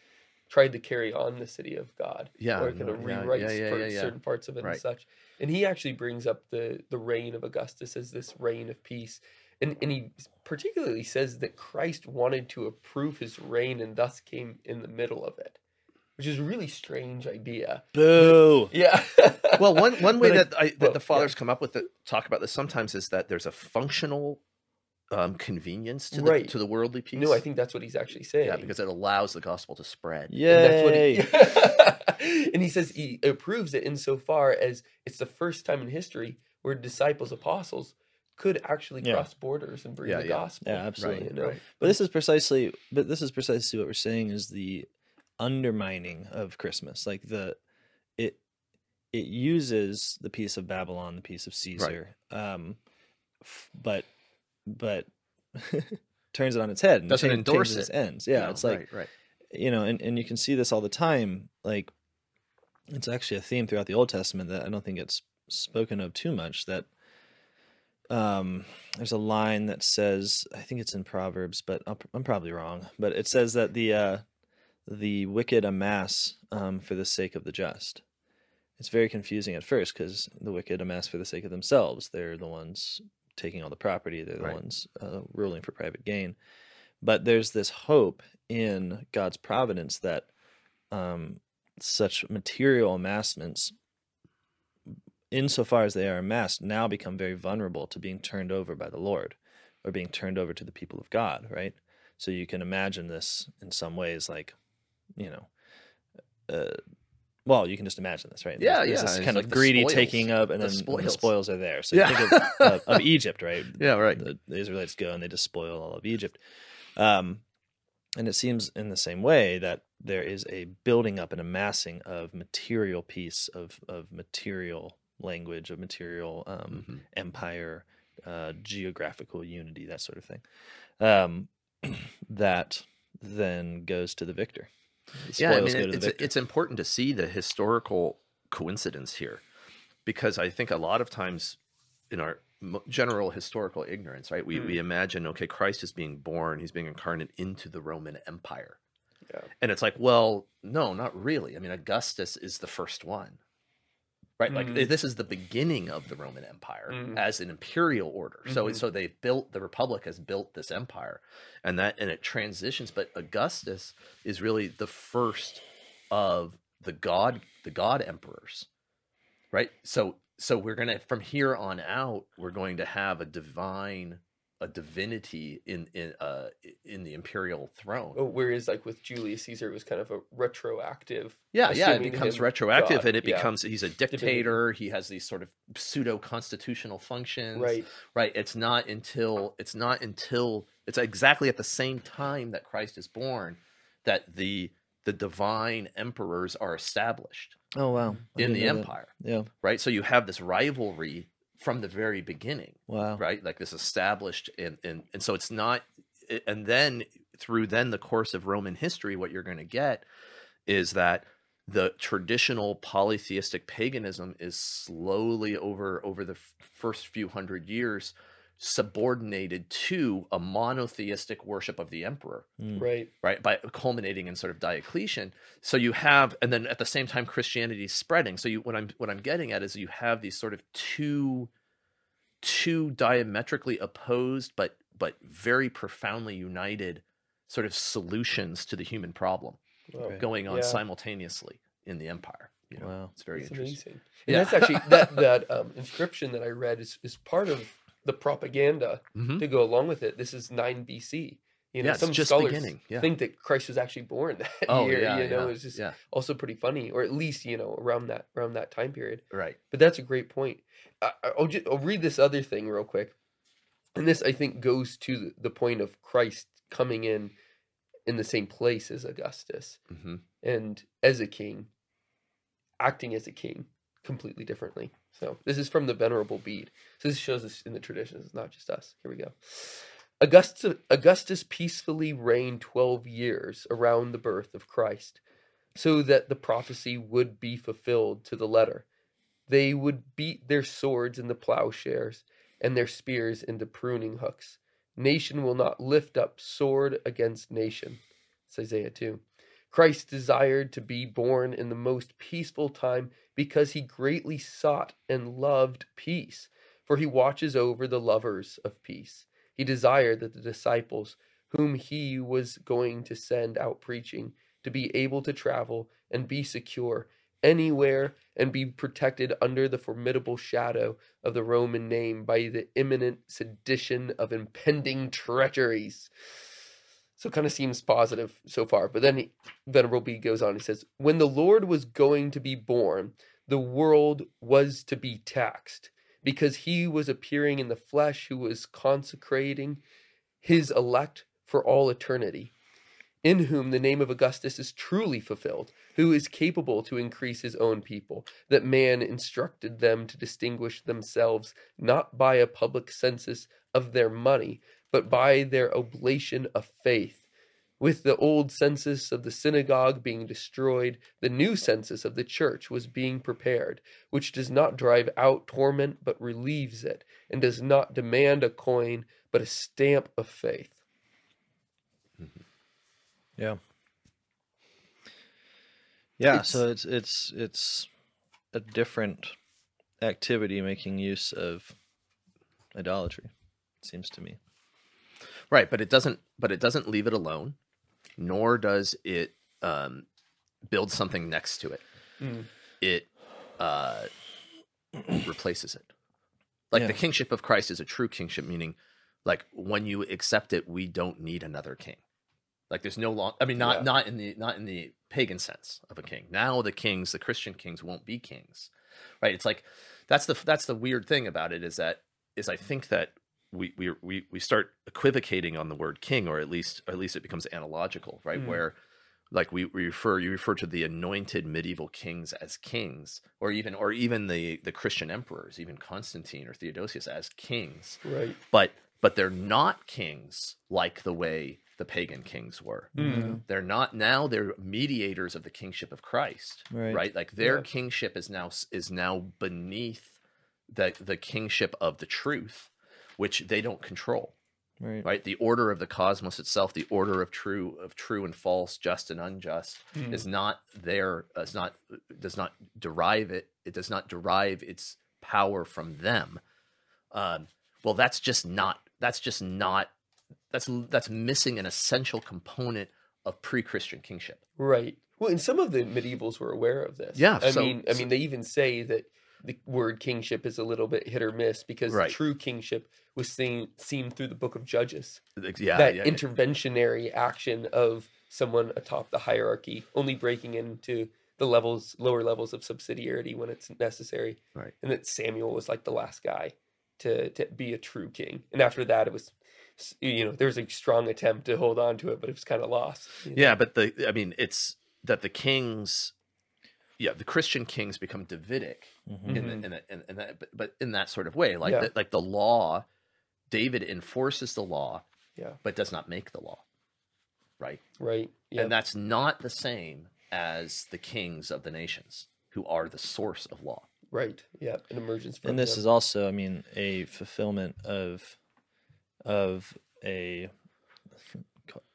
Speaker 2: tried to carry on the city of God.
Speaker 3: Yeah,
Speaker 2: or kind
Speaker 3: no,
Speaker 2: of
Speaker 3: yeah,
Speaker 2: rewrite
Speaker 3: yeah, yeah,
Speaker 2: for
Speaker 3: yeah, yeah.
Speaker 2: certain parts of it
Speaker 3: Right.
Speaker 2: and such. And he actually brings up the the reign of Augustus as this reign of peace. And, and he particularly says that Christ wanted to approve his reign and thus came in the middle of it, which is a really strange idea.
Speaker 1: Boo.
Speaker 2: Yeah.
Speaker 3: Well, one one way
Speaker 2: But
Speaker 3: that I, that
Speaker 2: well,
Speaker 3: the
Speaker 2: yeah.
Speaker 3: fathers come up with to talk about this sometimes is that there's a functional um, convenience to the
Speaker 2: Right.
Speaker 3: to the worldly peace.
Speaker 2: no, I think that's what he's actually saying.
Speaker 3: yeah, because it allows the gospel to spread.
Speaker 2: And that's what he, and he says he approves it insofar as it's the first time in history where disciples, apostles, could actually
Speaker 1: Yeah.
Speaker 2: cross borders and bring
Speaker 3: Yeah,
Speaker 2: the
Speaker 3: yeah.
Speaker 2: gospel.
Speaker 1: Yeah, absolutely.
Speaker 2: You know?
Speaker 3: right.
Speaker 1: But this is precisely but this is precisely what we're saying is the undermining of Christmas. Like the it it uses the peace of Babylon, the peace of Caesar, um f- but but turns it on its head and
Speaker 3: Doesn't
Speaker 1: chan-
Speaker 3: endorse it.
Speaker 1: ends. Yeah,
Speaker 3: No,
Speaker 1: it's like
Speaker 3: right, right.
Speaker 1: you know, and, and you can see this all the time. Like it's actually a theme throughout the Old Testament that I don't think it's spoken of too much. That um, there's a line that says, I think it's in Proverbs, but I'm, I'm probably wrong. But it says that the uh, the wicked amass um, for the sake of the just. It's very confusing at first because the wicked amass for the sake of themselves. They're the ones taking all the property. They're the
Speaker 3: Right.
Speaker 1: ones uh, ruling for private gain. But there's this hope in God's providence that um, such material amassments, insofar as they are amassed, now become very vulnerable to being turned over by the Lord or being turned over to the people of God, right? So you can imagine this in some ways like, you know, uh, well, you can just imagine this, right?
Speaker 3: Yeah,
Speaker 1: There's- there's
Speaker 3: yeah,
Speaker 1: This
Speaker 3: it's
Speaker 1: kind
Speaker 3: like
Speaker 1: of greedy
Speaker 3: spoils.
Speaker 1: taking up, and
Speaker 3: The
Speaker 1: then the
Speaker 3: spoils.
Speaker 1: spoils are there. So
Speaker 3: Yeah.
Speaker 1: you think of, of, of Egypt, right?
Speaker 3: Yeah, right.
Speaker 1: The, the Israelites go and they despoil all of Egypt. Um, and it seems in the same way that there is a building up and amassing of material peace of of material language, of material um,
Speaker 3: Mhm.
Speaker 1: empire, uh, geographical unity, that sort of thing. Um, that then goes to the victor.
Speaker 3: Yeah, I mean, it's, it's important to see the historical coincidence here because I think a lot of times in our general historical ignorance, right, we,
Speaker 2: Hmm.
Speaker 3: we imagine, okay, Christ is being born, he's being incarnate into the Roman Empire.
Speaker 2: Yeah.
Speaker 3: And it's like, well, no, not really. I mean, Augustus is the first one. Right, like
Speaker 2: Mhm.
Speaker 3: this is the beginning of the Roman Empire
Speaker 2: Mhm.
Speaker 3: as an imperial order. So,
Speaker 2: Mhm.
Speaker 3: so they've built the Republic has built this empire, and that and it transitions. But Augustus is really the first of the god the god emperors right so so we're gonna from here on out we're going to have a divine a divinity in in uh in the imperial throne
Speaker 2: Oh, whereas like with Julius Caesar, it was kind of a retroactive.
Speaker 3: yeah yeah it becomes retroactive
Speaker 2: God,
Speaker 3: and it
Speaker 2: yeah.
Speaker 3: becomes he's a dictator he has these sort of pseudo constitutional functions
Speaker 2: Right.
Speaker 3: right it's not until it's not until it's exactly at the same time that christ is born that the the divine emperors are established
Speaker 1: oh wow! I
Speaker 3: in the
Speaker 1: know that.
Speaker 3: empire
Speaker 1: Yeah.
Speaker 3: right so you have this rivalry from the very beginning
Speaker 1: Wow.
Speaker 3: right like this established and and, and so it's not and then through then the course of roman history what you're going to get is that the traditional polytheistic paganism is slowly over over the f- first few hundred years subordinated to a monotheistic worship of the emperor
Speaker 1: Mm.
Speaker 2: Right.
Speaker 3: right by culminating in sort of diocletian so you have and then at the same time christianity is spreading so you what i'm what i'm getting at is you have these sort of two two diametrically opposed but but very profoundly united sort of solutions to the human problem
Speaker 1: Okay.
Speaker 3: going on
Speaker 2: Yeah.
Speaker 3: simultaneously in the empire you know
Speaker 1: Wow.
Speaker 3: it's very
Speaker 2: That's
Speaker 3: interesting
Speaker 2: amazing. And
Speaker 3: Yeah.
Speaker 2: that's actually that that um, inscription that I read is, is part of the propaganda
Speaker 3: Mhm.
Speaker 2: to go along with it. This is nine BC. You know,
Speaker 3: Yeah,
Speaker 2: some
Speaker 3: just
Speaker 2: scholars
Speaker 3: beginning, yeah.
Speaker 2: think that Christ was actually born that
Speaker 3: oh
Speaker 2: year.
Speaker 3: yeah
Speaker 2: you know, it's just also pretty funny, or at least you know around that around that time period.
Speaker 3: right
Speaker 2: But that's a great point. I, I- I'll just I'll read this other thing real quick. and this I think goes to the- point of Christ coming in in the same place as Augustus
Speaker 3: hmm
Speaker 2: and as a king, acting as a king completely differently. So this is from the Venerable Bede. So this shows us in the traditions, it's not just us. Here we go. Augustus, Augustus peacefully reigned 12 years around the birth of Christ, so that the prophecy would be fulfilled to the letter. They would beat their swords into plowshares and their spears into pruning hooks. Nation will not lift up sword against nation. It's Isaiah 2. Christ desired to be born in the most peaceful time because he greatly sought and loved peace, for he watches over the lovers of peace. He desired that the disciples, whom he was going to send out preaching, to be able to travel and be secure anywhere and be protected under the formidable shadow of the Roman name by the imminent sedition of impending treacheries. So it kind of seems positive so far. But then he, Venerable Bede goes on. He says, When the Lord was going to be born, the world was to be taxed, because he was appearing in the flesh who was consecrating his elect for all eternity, in whom the name of Augustus is truly fulfilled, who is capable to increase his own people, that man instructed them to distinguish themselves not by a public census of their money, but by their oblation of faith. With the old census of the synagogue being destroyed, the new census of the church was being prepared, which does not drive out torment but relieves it, and does not demand a coin but a stamp of faith. Mm-hmm.
Speaker 1: Yeah. Yeah, so it's it's it's a different activity making use of idolatry, it seems to me.
Speaker 3: Right, but it doesn't. But it doesn't leave it alone, nor does it um, build something next to it.
Speaker 2: Mm.
Speaker 3: It uh, replaces it. Like the kingship of Christ is a true kingship, meaning, like when you accept it, we don't need another king. Like there's no long. I mean, not
Speaker 2: Yeah.
Speaker 3: not in the not in the pagan sense of a king. Now the kings, the Christian kings, won't be kings, right? It's like that's the that's the weird thing about it is that is I think that we we we we start equivocating on the word king, or at least at least it becomes analogical, right?
Speaker 2: Mm.
Speaker 3: Where like we, we refer you refer to the anointed medieval kings as kings, or even or even the the Christian emperors, even Constantine or Theodosius as kings,
Speaker 2: Right.
Speaker 3: but but they're not kings like the way the pagan kings were.
Speaker 2: Mm.
Speaker 3: They're not now. They're mediators of the kingship of Christ,
Speaker 1: Right.
Speaker 3: right? Like their
Speaker 2: Yeah.
Speaker 3: kingship is now is now beneath the the kingship of the truth, which they don't control.
Speaker 1: Right.
Speaker 3: Right, the order of the cosmos itself, the order of true of true and false, just and unjust,
Speaker 2: Mm.
Speaker 3: is not there. uh, not does not derive it. It does not derive its power from them. Um, well, that's just not. That's just not. That's that's missing an essential component of pre-Christian kingship.
Speaker 2: Right. Well, and some of the medievals were aware of this.
Speaker 3: Yeah,
Speaker 2: I
Speaker 3: so-
Speaker 2: mean, I
Speaker 3: so-
Speaker 2: mean, they even say that the word kingship is a little bit hit or miss because
Speaker 3: Right.
Speaker 2: true kingship was seen seen through the Book of Judges.
Speaker 3: Yeah,
Speaker 2: that
Speaker 3: yeah,
Speaker 2: interventionary action of someone atop the hierarchy, only breaking into the levels, lower levels of subsidiarity when it's necessary.
Speaker 3: Right.
Speaker 2: And that Samuel was like the last guy to to be a true king. And after that, it was, you know, there was a strong attempt to hold on to it, but it was kind of lost. you know?
Speaker 3: Yeah, but the I mean, it's that the kings, yeah, the Christian kings become Davidic
Speaker 1: Mhm.
Speaker 3: in, the, in, the, in, in that, but, but in that sort of way, like
Speaker 2: Yeah.
Speaker 3: the, like the law, David enforces the law,
Speaker 2: Yeah.
Speaker 3: but does not make the law, right?
Speaker 2: Right. Yeah.
Speaker 3: And that's not the same as the kings of the nations, who are the source of law.
Speaker 2: Right. Yeah. An emergence from
Speaker 1: and this
Speaker 2: them.
Speaker 1: is also i mean a fulfillment of of a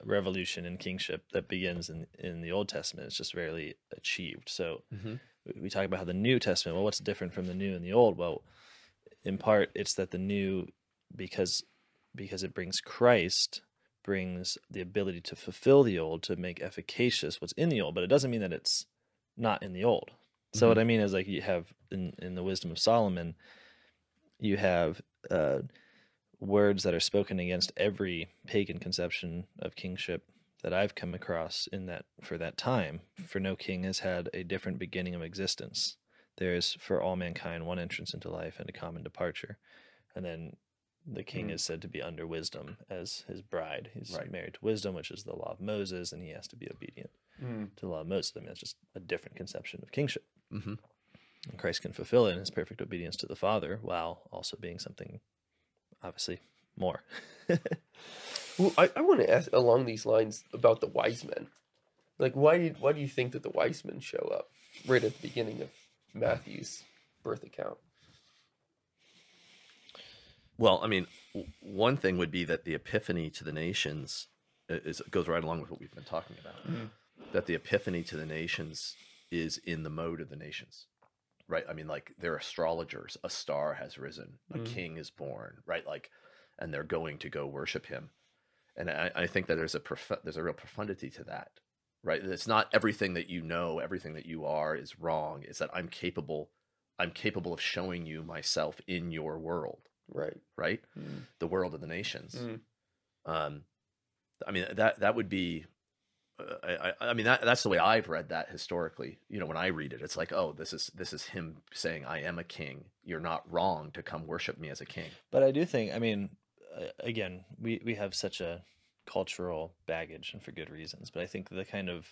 Speaker 1: revolution in kingship that begins in in the old testament it's just rarely achieved. So
Speaker 3: Mhm.
Speaker 1: we- talk about how the new testament well what's different from the new and the old? Well in part it's that the new because because it brings christ brings the ability to fulfill the old to make efficacious what's in the old but it doesn't mean that it's not in the old. So what i mean is like you have in in the wisdom of solomon you have uh words that are spoken against every pagan conception of kingship that I've come across in that for that time. For no king has had a different beginning of existence. There is for all mankind one entrance into life and a common departure. And then the king
Speaker 2: Mhm.
Speaker 1: is said to be under wisdom as his bride. He's
Speaker 3: Right.
Speaker 1: married to wisdom, which is the law of Moses, and he has to be obedient
Speaker 2: Mm.
Speaker 1: to the law of Moses. I mean, that's just a different conception of kingship.
Speaker 3: hmm
Speaker 1: And Christ can fulfill it in his perfect obedience to the Father while also being something, obviously, more.
Speaker 2: Well, I, I want to ask along these lines about the wise men. Like, why did why do you think that the wise men show up right at the beginning of Matthew's birth account?
Speaker 3: Well, I mean, one thing would be that the epiphany to the nations is goes right along with what we've been talking about.
Speaker 2: Mhm.
Speaker 3: That the epiphany to the nations is in the mode of the nations, right? I mean, like they're astrologers. A star has risen. A
Speaker 2: Mhm.
Speaker 3: king is born, right? Like, and they're going to go worship him. And I, I think that there's a prof- there's a real profundity to that, right? It's not everything that you know, everything that you are is wrong. It's that I'm capable, I'm capable of showing you myself in your world
Speaker 2: Right.
Speaker 3: right?
Speaker 2: Mm.
Speaker 3: The world of the nations.
Speaker 2: Mm.
Speaker 3: Um, I mean that that would be. I, I I mean that that's the way I've read that historically. You know, when I read it, it's like, oh, this is this is him saying, "I am a king. You're not wrong to come worship me as a king."
Speaker 1: But I do think, I mean, again, we, we have such a cultural baggage and for good reasons. But I think the kind of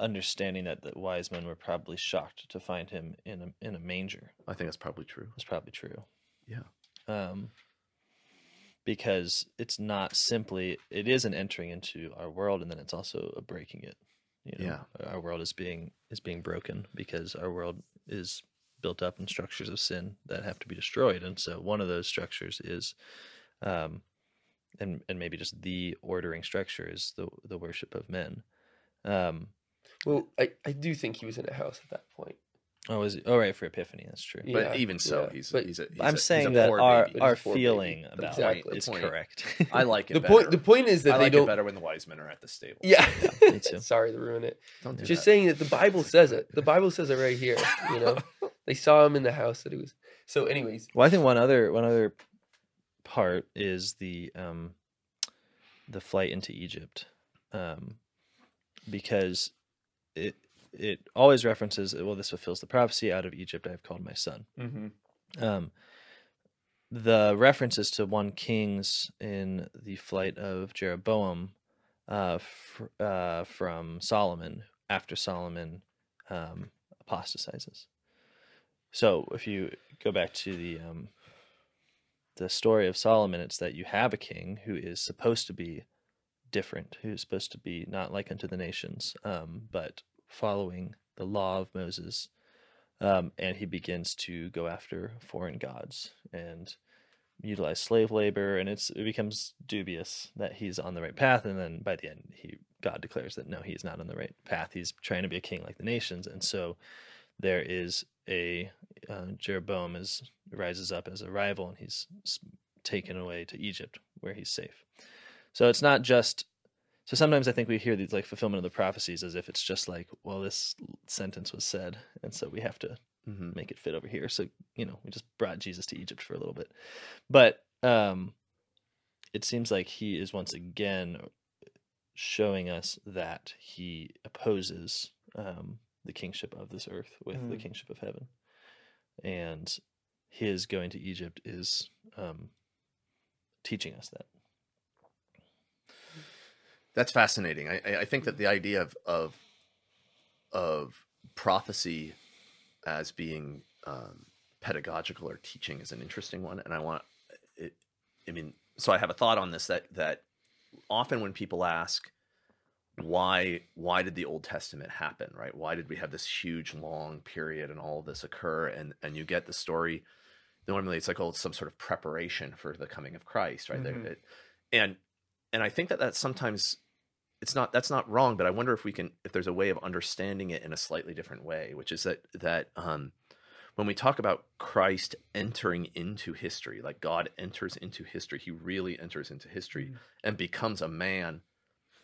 Speaker 1: understanding that the wise men were probably shocked to find him in a, in a manger
Speaker 3: I think that's probably true.
Speaker 1: is probably true.
Speaker 3: Yeah.
Speaker 1: Um, because it's not simply, it is an entering into our world and then it's also a breaking it. You know, Our world is being is being broken because our world is built up in structures of sin that have to be destroyed. And so one of those structures is um and and maybe just the ordering structure is the the worship of men. Um
Speaker 2: Well, I, I do think he was in a house at that point.
Speaker 1: Oh is oh right for Epiphany, that's true.
Speaker 2: Yeah,
Speaker 3: but even so,
Speaker 2: yeah.
Speaker 3: he's
Speaker 2: But
Speaker 3: he's a. He's
Speaker 1: I'm
Speaker 3: a, he's
Speaker 1: saying
Speaker 3: a
Speaker 1: that our
Speaker 3: baby.
Speaker 1: our
Speaker 2: He's a poor baby.
Speaker 1: feeling about
Speaker 2: Exactly.
Speaker 1: it is
Speaker 3: point-
Speaker 1: correct.
Speaker 3: I like it.
Speaker 2: The
Speaker 3: better.
Speaker 2: point the point is that
Speaker 3: I
Speaker 2: they
Speaker 3: like
Speaker 2: don't.
Speaker 3: it better when the wise men are at the stable.
Speaker 2: Yeah.
Speaker 1: me too.
Speaker 2: Sorry to ruin it.
Speaker 3: Don't do
Speaker 2: Just
Speaker 3: that.
Speaker 2: saying that the Bible says it. The Bible says it right here. You know, they saw him in the house that he was. So, anyways,
Speaker 1: Well, I think one other one other part is the um, the flight into Egypt, um, because it it always references well this fulfills the prophecy out of Egypt I have called my son. Um, the references to one Kings in the flight of Jeroboam uh, fr- uh, from Solomon after Solomon um, apostatizes. So if you go back to the um, the story of Solomon, it's that you have a king who is supposed to be different, who is supposed to be not like unto the nations, um, but following the law of Moses, um, and he begins to go after foreign gods and utilize slave labor, and it's it becomes dubious that he's on the right path, and then by the end, he God declares that no, he's not on the right path. He's trying to be a king like the nations, and so there is a uh, Jeroboam is rises up as a rival, and he's taken away to Egypt where he's safe. So it's not just. So sometimes I think we hear these like fulfillment of the prophecies as if it's just like, well, this sentence was said, and so we have to
Speaker 3: Mhm.
Speaker 1: make it fit over here. So, you know, we just brought Jesus to Egypt for a little bit. But um it seems like he is once again showing us that he opposes um the kingship of this earth with the
Speaker 2: Mm.
Speaker 1: kingship of heaven. And his going to Egypt is um teaching us that.
Speaker 3: That's fascinating. I, I- think that the idea of of of prophecy as being um, pedagogical or teaching is an interesting one, and I want it. I mean, so I have a thought on this that that often when people ask why why did the Old Testament happen, right? Why did we have this huge long period and all of this occur? And and you get the story. Normally, it's like oh, it's some sort of preparation for the coming of Christ, right?
Speaker 2: Mhm.
Speaker 3: it- and and I think that that's sometimes it's not that's not wrong, but I wonder if we can if there's a way of understanding it in a slightly different way, which is that that um, when we talk about Christ entering into history, like God enters into history, He really enters into history
Speaker 2: Mhm.
Speaker 3: and becomes a man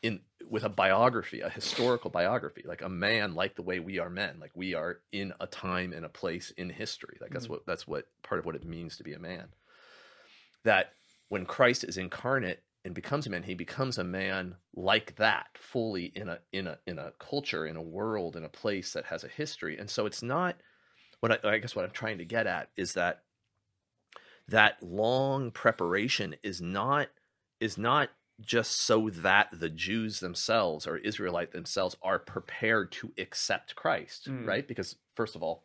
Speaker 3: in with a biography, a historical biography, like a man like the way we are men, like we are in a time and a place in history. Like that's
Speaker 2: Mhm.
Speaker 3: what that's what part of what it means to be a man. That when Christ is incarnate and becomes a man, he becomes a man like that, fully in a in a in a culture, in a world, in a place that has a history. And so it's not what I, I guess what I'm trying to get at is that that long preparation is not is not just so that the Jews themselves or Israelite themselves are prepared to accept Christ,
Speaker 2: Mm.
Speaker 3: right? Because first of all,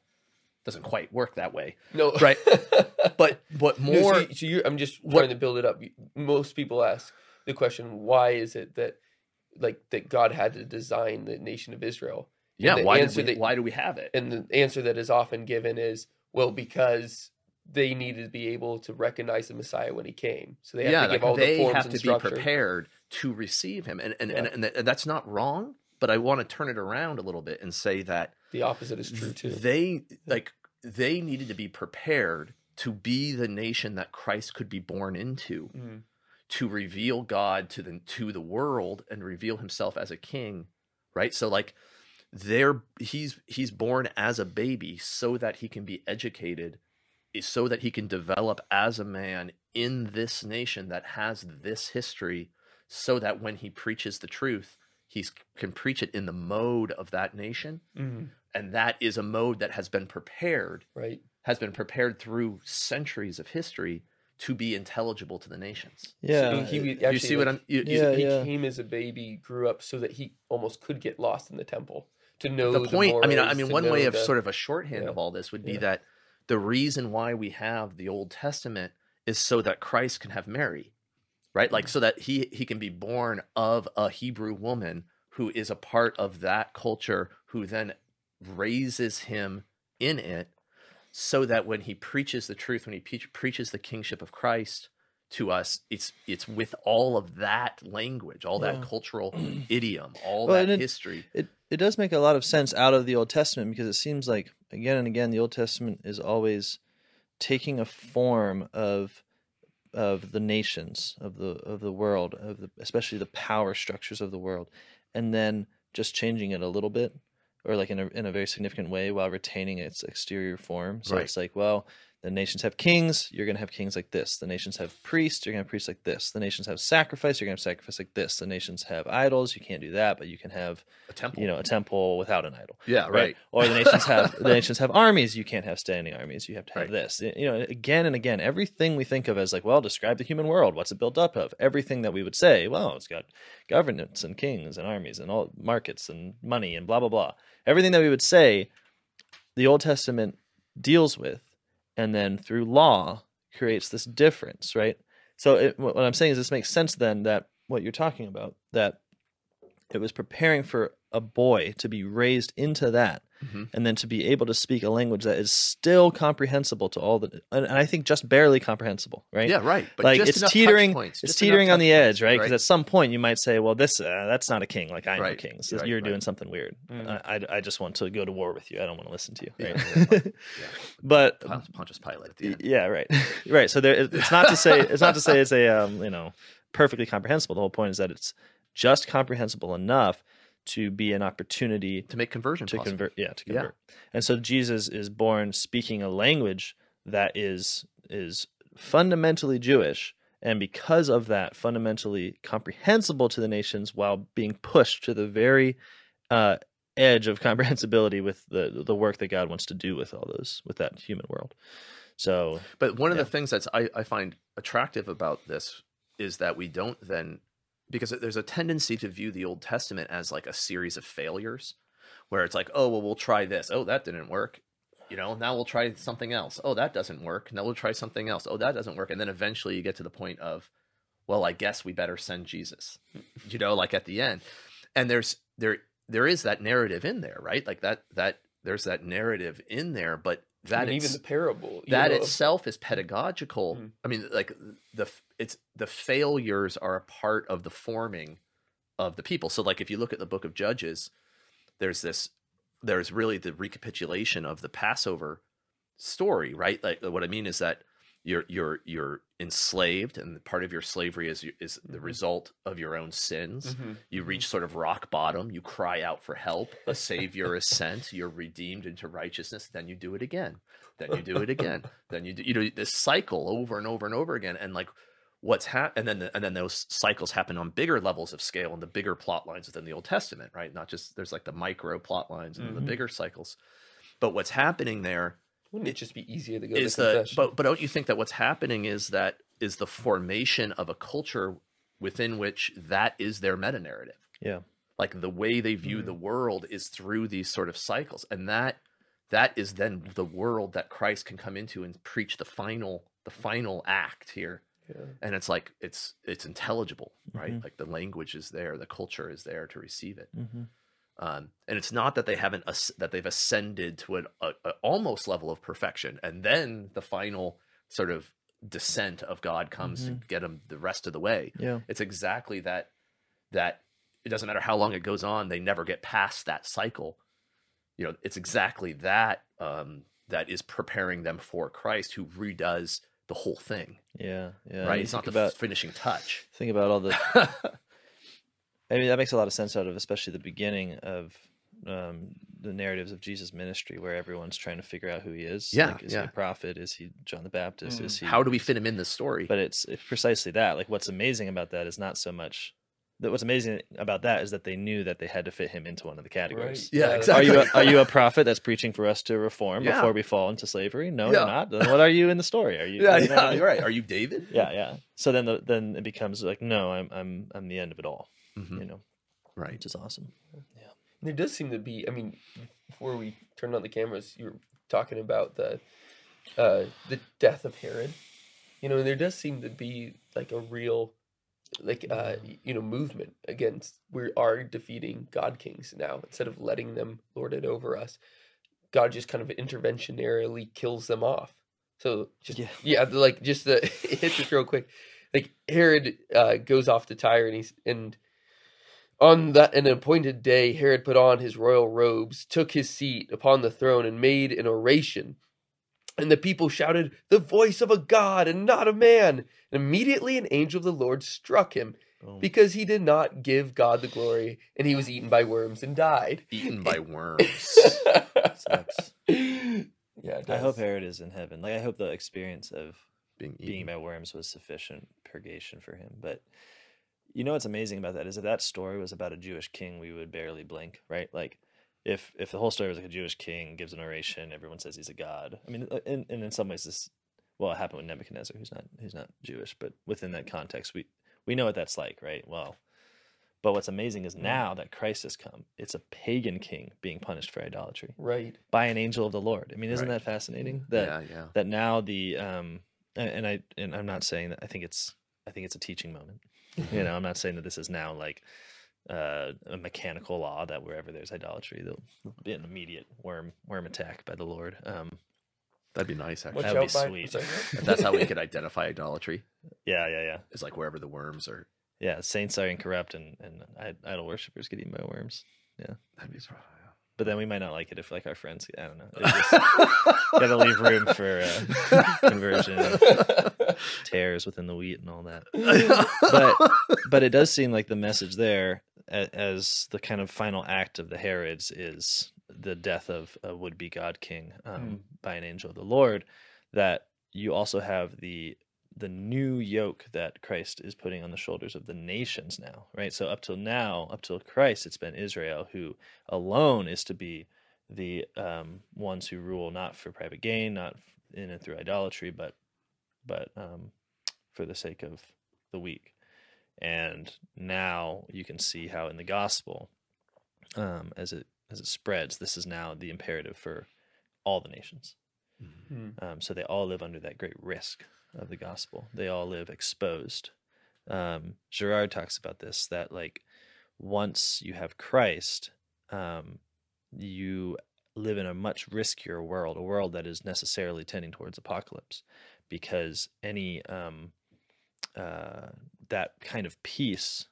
Speaker 3: doesn't quite work that way.
Speaker 2: No,
Speaker 3: Right. But but
Speaker 2: No,
Speaker 3: more
Speaker 2: so, so you're, I'm just
Speaker 3: what-
Speaker 2: trying to build it up. Most people ask the question, why is it that, like, that God had to design the nation of Israel?
Speaker 3: Yeah, why
Speaker 2: answer
Speaker 3: we,
Speaker 2: that-
Speaker 3: why do we have it?
Speaker 2: And the answer that is often given is, well, because they needed to be able to recognize the Messiah when he came. So they have
Speaker 3: yeah,
Speaker 2: to give
Speaker 3: like
Speaker 2: all the forms
Speaker 3: have
Speaker 2: and
Speaker 3: to be prepared to receive him, and and, and,
Speaker 2: Yeah.
Speaker 3: and, th- that's not wrong. But I want to turn it around a little bit and say that
Speaker 2: The opposite is true too.
Speaker 3: They like they needed to be prepared to be the nation that Christ could be born into,
Speaker 2: Mhm.
Speaker 3: to reveal God to the to the world and reveal himself as a king, right? So like there he's he's born as a baby so that he can be educated so that he can develop as a man in this nation that has this history so that when he preaches the truth he can preach it in the mode of that nation
Speaker 2: Mhm.
Speaker 3: And that is a mode that has been prepared
Speaker 2: Right.
Speaker 3: has been prepared through centuries of history to be intelligible to the nations
Speaker 1: Yeah.
Speaker 2: So he, was
Speaker 3: you see what
Speaker 2: like,
Speaker 3: i'm you, you-
Speaker 1: Yeah,
Speaker 2: he
Speaker 1: yeah.
Speaker 2: came as a baby, grew up so that he almost could get lost in the temple to know
Speaker 3: the point i mean i mean one way of
Speaker 2: the-
Speaker 3: sort of a shorthand
Speaker 2: yeah.
Speaker 3: of all this would be
Speaker 2: Yeah.
Speaker 3: that the reason why we have the old testament is so that christ can have mary right like so that he he can be born of a hebrew woman who is a part of that culture who then raises him in it so that when he preaches the truth when he pre- preaches the kingship of christ to us it's it's with all of that language all that cultural idiom all
Speaker 1: Well,
Speaker 3: that
Speaker 1: it-
Speaker 3: history.
Speaker 1: it it does make a lot of sense out of the Old Testament because it seems like again and again the Old Testament is always taking a form of of the nations of the of the world of the especially the power structures of the world and then just changing it a little bit or like in a in a very significant way while retaining its exterior form so
Speaker 3: Right.
Speaker 1: it's like well the nations have kings you're going to have kings like this. The nations have priests you're going to have priests like this. The nations have sacrifice you're going to have sacrifice like this. The nations have idols you can't do that but you can have
Speaker 3: a temple.
Speaker 1: you know a temple without an idol
Speaker 3: yeah right,
Speaker 1: or the nations have the nations have armies you can't have standing armies you have to have
Speaker 3: Right.
Speaker 1: this. You know again and again everything we think of as like well describe the human world what's it built up of? Everything that we would say well it's got governance and kings and armies and all markets and money and blah blah blah. Everything that we would say the old testament deals with and then through law creates this difference right? So it, what i'm saying is this makes sense then that what you're talking about that it was preparing for a boy to be raised into that
Speaker 3: Mhm.
Speaker 1: and then to be able to speak a language that is still comprehensible to all the and, i think just barely comprehensible right
Speaker 3: yeah right but
Speaker 1: like
Speaker 3: just
Speaker 1: it's teetering
Speaker 3: points,
Speaker 1: it's
Speaker 3: just
Speaker 1: teetering on the edge right because at some point you might say well this uh, that's not a king like I am
Speaker 3: Right,
Speaker 1: kings
Speaker 3: right,
Speaker 1: you're
Speaker 3: right.
Speaker 1: doing something weird
Speaker 2: Mm.
Speaker 1: I, I, I just want to go to war with you i don't want to listen to you
Speaker 3: Yeah,
Speaker 1: right?
Speaker 3: yeah,
Speaker 1: but
Speaker 3: Pon- Pontius Pilate at the end.
Speaker 1: yeah right right so there it's not to say it's not to say it's a um, you know perfectly comprehensible the whole point is that it's just comprehensible enough to be an opportunity
Speaker 3: to make conversion
Speaker 1: to
Speaker 3: possible.
Speaker 1: convert yeah to
Speaker 3: Yeah.
Speaker 1: convert and so jesus is born speaking a language that is is fundamentally jewish and because of that fundamentally comprehensible to the nations while being pushed to the very uh, edge of comprehensibility with the the work that god wants to do with all those with that human world so
Speaker 3: But one of
Speaker 1: Yeah.
Speaker 3: the things that's I, I find attractive about this is that we don't then because there's a tendency to view the Old Testament as like a series of failures, where it's like, oh well, we'll try this. Oh, that didn't work. You know, now we'll try something else. Oh, that doesn't work. Now we'll try something else. Oh, that doesn't work. And then eventually you get to the point of, well, I guess we better send Jesus. You know, like at the end. And there's there there is that narrative in there, right? Like that that there's that narrative in there, but that
Speaker 2: and even the parable.
Speaker 3: that
Speaker 2: know,
Speaker 3: itself is pedagogical.
Speaker 2: Mm.
Speaker 3: I mean, like the it's the failures are a part of the forming of the people. So, like if you look at the Book of Judges, there's this, there's really the recapitulation of the Passover story, right? Like what I mean is that you're you're you're enslaved, and part of your slavery is is the
Speaker 2: Mhm.
Speaker 3: result of your own sins.
Speaker 2: Mhm.
Speaker 3: You reach sort of rock bottom. You cry out for help. A savior is sent. You're redeemed into righteousness. Then you do it again. Then you do it again. then you do you know this cycle over and over and over again. And like what's hap- and then the, and then those cycles happen on bigger levels of scale and the bigger plot lines within the Old Testament, right? Not just there's like the micro plot lines and the
Speaker 2: Mhm.
Speaker 3: bigger cycles. But what's happening there
Speaker 2: Wouldn't it just be easier to go
Speaker 3: is
Speaker 2: to
Speaker 3: the
Speaker 2: confession?
Speaker 3: but but don't you think that what's happening is that is the formation of a culture within which that is their meta narrative
Speaker 1: Yeah.
Speaker 3: like the way they view
Speaker 2: Mm.
Speaker 3: the world is through these sort of cycles and that that is then the world that christ can come into and preach the final the final act here
Speaker 2: yeah.
Speaker 3: and it's like it's it's intelligible right
Speaker 1: Mhm.
Speaker 3: like the language is there the culture is there to receive it
Speaker 1: Mm-hmm.
Speaker 3: Um, and it's not that they haven't as- that they've ascended to an a, a almost level of perfection and then the final sort of descent of god comes to get them the rest of the way
Speaker 1: Yeah.
Speaker 3: it's exactly that that it doesn't matter how long it goes on they never get past that cycle you know it's exactly that um that is preparing them for christ who redoes the whole thing
Speaker 1: Yeah. Yeah.
Speaker 3: right it's not the
Speaker 1: about
Speaker 3: finishing touch
Speaker 1: think about all the I mean, that makes a lot of sense out of especially the beginning of um, the narratives of Jesus' ministry, where everyone's trying to figure out who he is.
Speaker 3: Yeah,
Speaker 1: like, is he a prophet? Is he John the Baptist?
Speaker 2: Mm.
Speaker 1: Is he?
Speaker 3: how do we fit him in this story
Speaker 1: But it's, it's precisely that. Like, what's amazing about that is not so much that. What's amazing about that is that they knew that they had to fit him into one of the categories.
Speaker 3: Yeah,
Speaker 2: that's-
Speaker 1: Are you a,
Speaker 3: Exactly.
Speaker 1: are you a prophet that's preaching for us to reform
Speaker 3: Yeah.
Speaker 1: before we fall into slavery? No,
Speaker 3: Yeah.
Speaker 1: you're not. Then what are you in the story? Are you?
Speaker 3: yeah,
Speaker 1: you know what I
Speaker 3: yeah
Speaker 1: mean?
Speaker 3: you're right are you david
Speaker 1: Yeah, yeah. So then the, then it becomes like, no, I'm I'm I'm the end of it all.
Speaker 3: Mhm.
Speaker 1: You know,
Speaker 3: right
Speaker 1: which is awesome. Yeah.
Speaker 2: There does seem to be. I mean, before we turned on the cameras, you were talking about the uh, the death of Herod. You know, and there does seem to be like a real, like uh, you know, movement against. We are defeating God kings now instead of letting them lord it over us. God just kind of interventionarily kills them off. So just
Speaker 1: Yeah.
Speaker 2: yeah, like just the hit this real quick. Like Herod uh, goes off to Tyre and he's and on that an appointed day, Herod put on his royal robes, took his seat upon the throne, and made an oration. And the people shouted, The voice of a God and not a man. And immediately an angel of the Lord struck him
Speaker 1: Boom.
Speaker 2: because he did not give God the glory, and he was eaten by worms and died.
Speaker 3: eaten by worms
Speaker 1: Sucks.
Speaker 2: yeah,
Speaker 1: I hope. Herod is in heaven. Like I hope the experience of
Speaker 3: being eaten.
Speaker 1: being by worms was sufficient purgation for him. But you know what's amazing about that is if that story was about a Jewish king, we would barely blink, right? Like if if the whole story was like a Jewish king gives an oration, everyone says he's a god. I mean, uh, and, and in some ways this well, it happened with Nebuchadnezzar, who's not who's not Jewish, but within that context, we we know what that's like, right? Well, but what's amazing is now that Christ has come, it's a pagan king being punished for idolatry
Speaker 2: Right.
Speaker 1: by an angel of the Lord. I mean, isn't
Speaker 3: Right.
Speaker 1: that fascinating? That
Speaker 3: yeah yeah
Speaker 1: that now the um and, and I and I'm not saying that I think it's I think it's a teaching moment. You know, I'm not saying that this is now like uh, a mechanical law that wherever there's idolatry, there'll be an immediate worm worm attack by the Lord. Um,
Speaker 3: that'd be nice actually
Speaker 2: Watch
Speaker 1: That would be sweet.
Speaker 2: sorry,
Speaker 3: If that's how we could identify idolatry
Speaker 1: yeah, yeah, yeah,
Speaker 3: is like wherever the worms are
Speaker 1: yeah. Saints are incorrupt, and and idol worshippers get eaten by worms.
Speaker 3: Yeah, that'd be
Speaker 1: But then we might not like it if like our friends. I don't know. Just, gotta leave room for uh, conversion, tares within the wheat, and all that. but but it does seem like the message there as the kind of final act of the herods is the death of a would-be god king um, by an angel of the lord that you also have the the new yoke that christ is putting on the shoulders of the nations now right? So up till now up till christ it's been israel who alone is to be the um, ones who rule not for private gain not in and through idolatry but but um, for the sake of the weak. And now you can see how in the gospel um, as it as it spreads this is now the imperative for all the nations.
Speaker 2: Hmm.
Speaker 1: um, so they all live under that great risk of the gospel they all live exposed um, Girard talks about this that like once you have christ um, you live in a much riskier world a world that is necessarily tending towards apocalypse because any um, uh, that kind of peace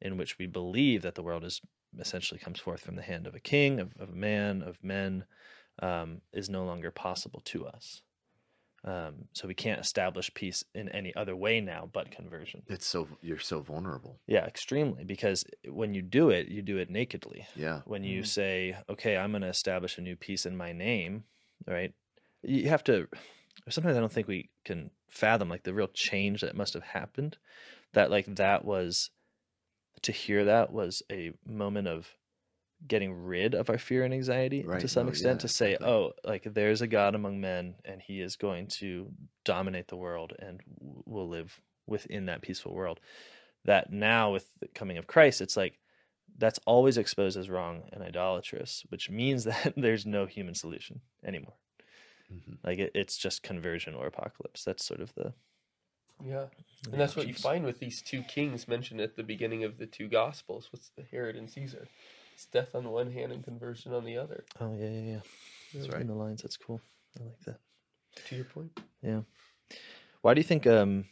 Speaker 1: in which we believe that the world is essentially comes forth from the hand of a king, of, of a man, of men, um, is no longer possible to us. Um, so we can't establish peace in any other way now but conversion.
Speaker 3: it's so you're so vulnerable
Speaker 1: Yeah, extremely. Because when you do it, you do it nakedly.
Speaker 3: yeah
Speaker 1: When you
Speaker 2: Mhm.
Speaker 1: say, okay, I'm going to establish a new peace in my name, right? You have to, sometimes I don't think we can fathom like the real change that must have happened. That, like, that was, to hear that was a moment of getting rid of our fear and anxiety
Speaker 3: Right,
Speaker 1: to some
Speaker 3: no,
Speaker 1: extent
Speaker 3: yeah,
Speaker 1: to say,
Speaker 3: exactly.
Speaker 1: oh, like there's a God among men and he is going to dominate the world and we'll live within that peaceful world. That now with the coming of Christ, it's like that's always exposed as wrong and idolatrous, which means that there's no human solution anymore.
Speaker 3: Mhm.
Speaker 1: Like it, it's just conversion or apocalypse. That's sort of the
Speaker 2: Yeah. And that's what you find with these two kings mentioned at the beginning of the two gospels. What's the Herod and Caesar? It's death on one hand and conversion on the other.
Speaker 1: Oh yeah, yeah, yeah.
Speaker 3: That's
Speaker 1: In the lines, that's cool. I like that.
Speaker 2: To your point. Yeah.
Speaker 1: Why do you think um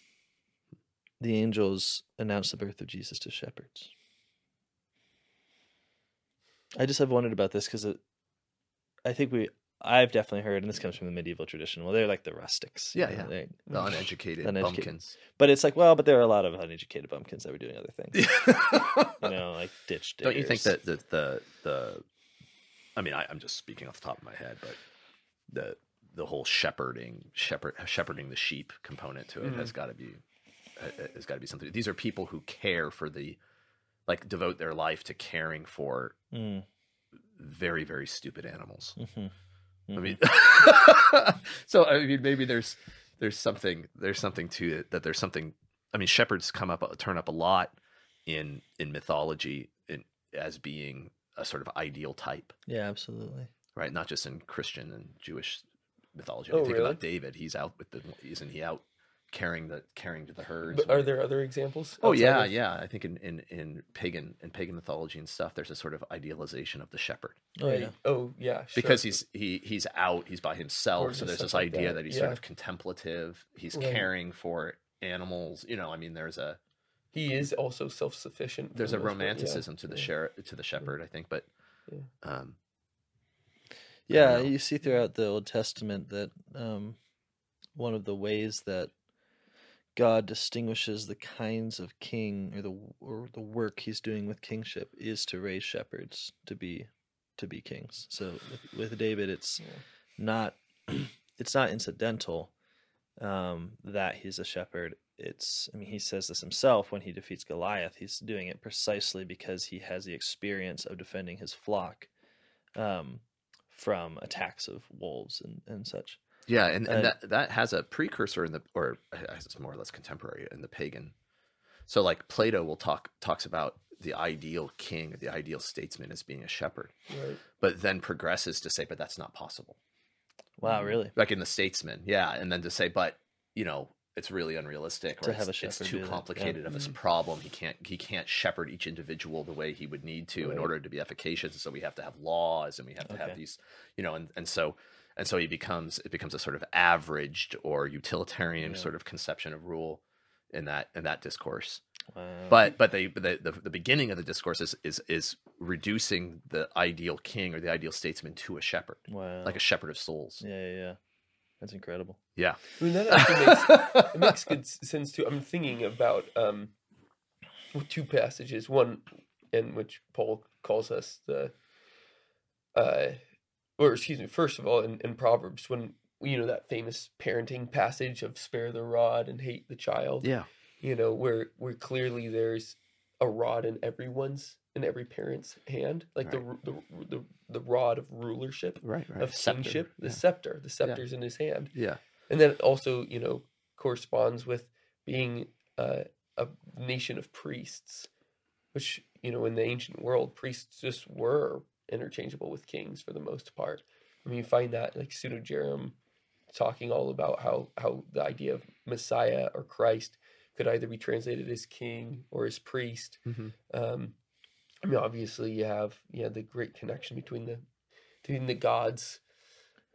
Speaker 1: the angels announced the birth of Jesus to shepherds? I just have wondered about this because I think we I've definitely heard, and this comes from the medieval tradition. Well, they're like the rustics.
Speaker 3: Yeah, yeah.
Speaker 1: they-
Speaker 3: The uneducated,
Speaker 1: Uneducated.
Speaker 3: bumpkins.
Speaker 1: but it's like, well, but there are a lot of uneducated bumpkins that were doing other things. you know, like ditch diggers.
Speaker 3: Don't you think that the the, the I mean, I, I'm just speaking off the top of my head, but the the whole shepherding shepherd shepherding the sheep component to it
Speaker 2: Mhm.
Speaker 3: has got to be has got to be something. These are people who care for the like devote their life to caring for
Speaker 1: Mm,
Speaker 3: very very stupid animals.
Speaker 1: Mhm,
Speaker 3: I mean, so I mean, maybe there's there's something there's something to it that there's something. I mean, shepherds come up turn up a lot in in mythology in, as being a sort of ideal type,
Speaker 1: yeah, absolutely.
Speaker 3: right? Not just in Christian and Jewish mythology. I
Speaker 2: Oh,
Speaker 3: mean, think
Speaker 2: really?
Speaker 3: about David; he's out with the isn't he out carrying the carrying to the herds?
Speaker 2: But are there other examples?
Speaker 3: Oh yeah,
Speaker 2: of-
Speaker 3: yeah. I think in, in, in pagan in pagan mythology and stuff, there's a sort of idealization of the shepherd
Speaker 1: Oh
Speaker 2: Right.
Speaker 1: yeah.
Speaker 2: Oh yeah. sure.
Speaker 3: because he's he he's out he's by himself
Speaker 2: Or
Speaker 3: so there's this
Speaker 2: stuff like
Speaker 3: idea
Speaker 2: that,
Speaker 3: that, he's
Speaker 2: yeah.
Speaker 3: sort of contemplative he's
Speaker 2: Right.
Speaker 3: caring for animals you know i mean there's a
Speaker 2: he is also self sufficient.
Speaker 3: there's a romanticism to the share to the shepherd i think but
Speaker 2: Yeah.
Speaker 3: um
Speaker 1: Yeah, you see throughout the Old Testament that um, one of the ways that God distinguishes the kinds of king or the or the work He's doing with kingship is to raise shepherds to be to be kings. So with, with David, it's
Speaker 2: Yeah.
Speaker 1: not it's not incidental um, that he's a shepherd. It's I mean he says this himself when he defeats Goliath. He's doing it precisely because he has the experience of defending his flock. Um, from attacks of wolves and, and such.
Speaker 3: Yeah and, and
Speaker 1: Uh,
Speaker 3: that that has a precursor in the or it's more or less contemporary in the pagan so like plato will talk talks about the ideal king or the ideal statesman as being a shepherd
Speaker 2: Right.
Speaker 3: but then progresses to say but that's not possible
Speaker 1: Wow,
Speaker 2: Mhm.
Speaker 1: really?
Speaker 3: like in the statesman yeah and then to say but you know it's really unrealistic or
Speaker 1: To
Speaker 3: it's,
Speaker 1: have a shepherd
Speaker 3: it's
Speaker 1: too that, yeah.
Speaker 3: complicated of a
Speaker 2: Mhm.
Speaker 3: problem he can't he can't shepherd each individual the way he would need to in order to be efficacious And so we have to have laws and we have to have these you know and, and so and so he becomes it becomes a sort of averaged or utilitarian
Speaker 1: Yeah.
Speaker 3: sort of conception of rule in that in that discourse
Speaker 1: Wow.
Speaker 3: but but they the, the the beginning of the discourse is is is reducing the ideal king or the ideal statesman to a shepherd
Speaker 1: wow.
Speaker 3: like a shepherd of souls
Speaker 1: yeah, yeah, yeah. That's incredible.
Speaker 3: yeah
Speaker 2: I mean that actually makes it makes good sense too. I'm thinking about um, two passages. One in which Paul calls us the, uh, or excuse me, first of all, in, in Proverbs, when you know that famous parenting passage of "spare the rod and hate the child."
Speaker 3: yeah
Speaker 2: You know where where clearly there's a rod in everyone's in every parent's hand, like the, the the the rod of rulership
Speaker 3: right right
Speaker 2: of
Speaker 3: Scepter,
Speaker 2: kingship, the
Speaker 3: yeah.
Speaker 2: scepter. The scepter's in his hand
Speaker 3: yeah
Speaker 2: and then also you know corresponds with being uh, a nation of priests which you know in the ancient world priests just were interchangeable with kings for the most part i mean you find that like pseudo jerem talking all about how how the idea of messiah or christ could either be translated as king or as priest
Speaker 3: Mhm.
Speaker 2: um i mean obviously you have you have the great connection between the between the gods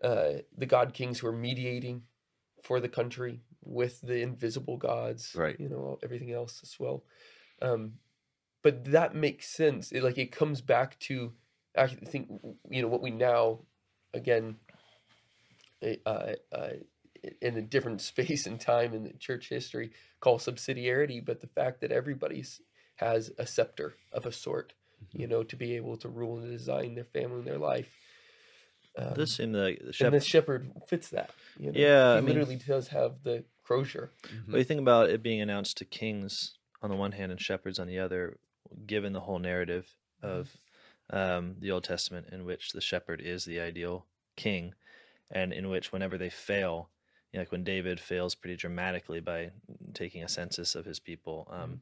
Speaker 2: uh the god kings who are mediating for the country with the invisible gods
Speaker 3: Right.
Speaker 2: you know everything else as well um but that makes sense it like it comes back to i think you know what we now again eh, uh, uh, in a different space and time in the church history call subsidiarity but the fact that everybody has a scepter of a sort
Speaker 3: Mm-hmm.
Speaker 2: you know to be able to rule and design their family and their life um,
Speaker 1: this like the
Speaker 2: and
Speaker 1: shepherd.
Speaker 2: the shepherd fits that you know?
Speaker 1: Yeah,
Speaker 2: he
Speaker 1: I mean-
Speaker 2: literally does have the crozier
Speaker 3: Mhm.
Speaker 1: What you think about it being announced to kings on the one hand and shepherds on the other, given the whole narrative of um, the Old Testament, in which the shepherd is the ideal king, and in which whenever they fail, you know, like when David fails pretty dramatically by taking a census of his people, um,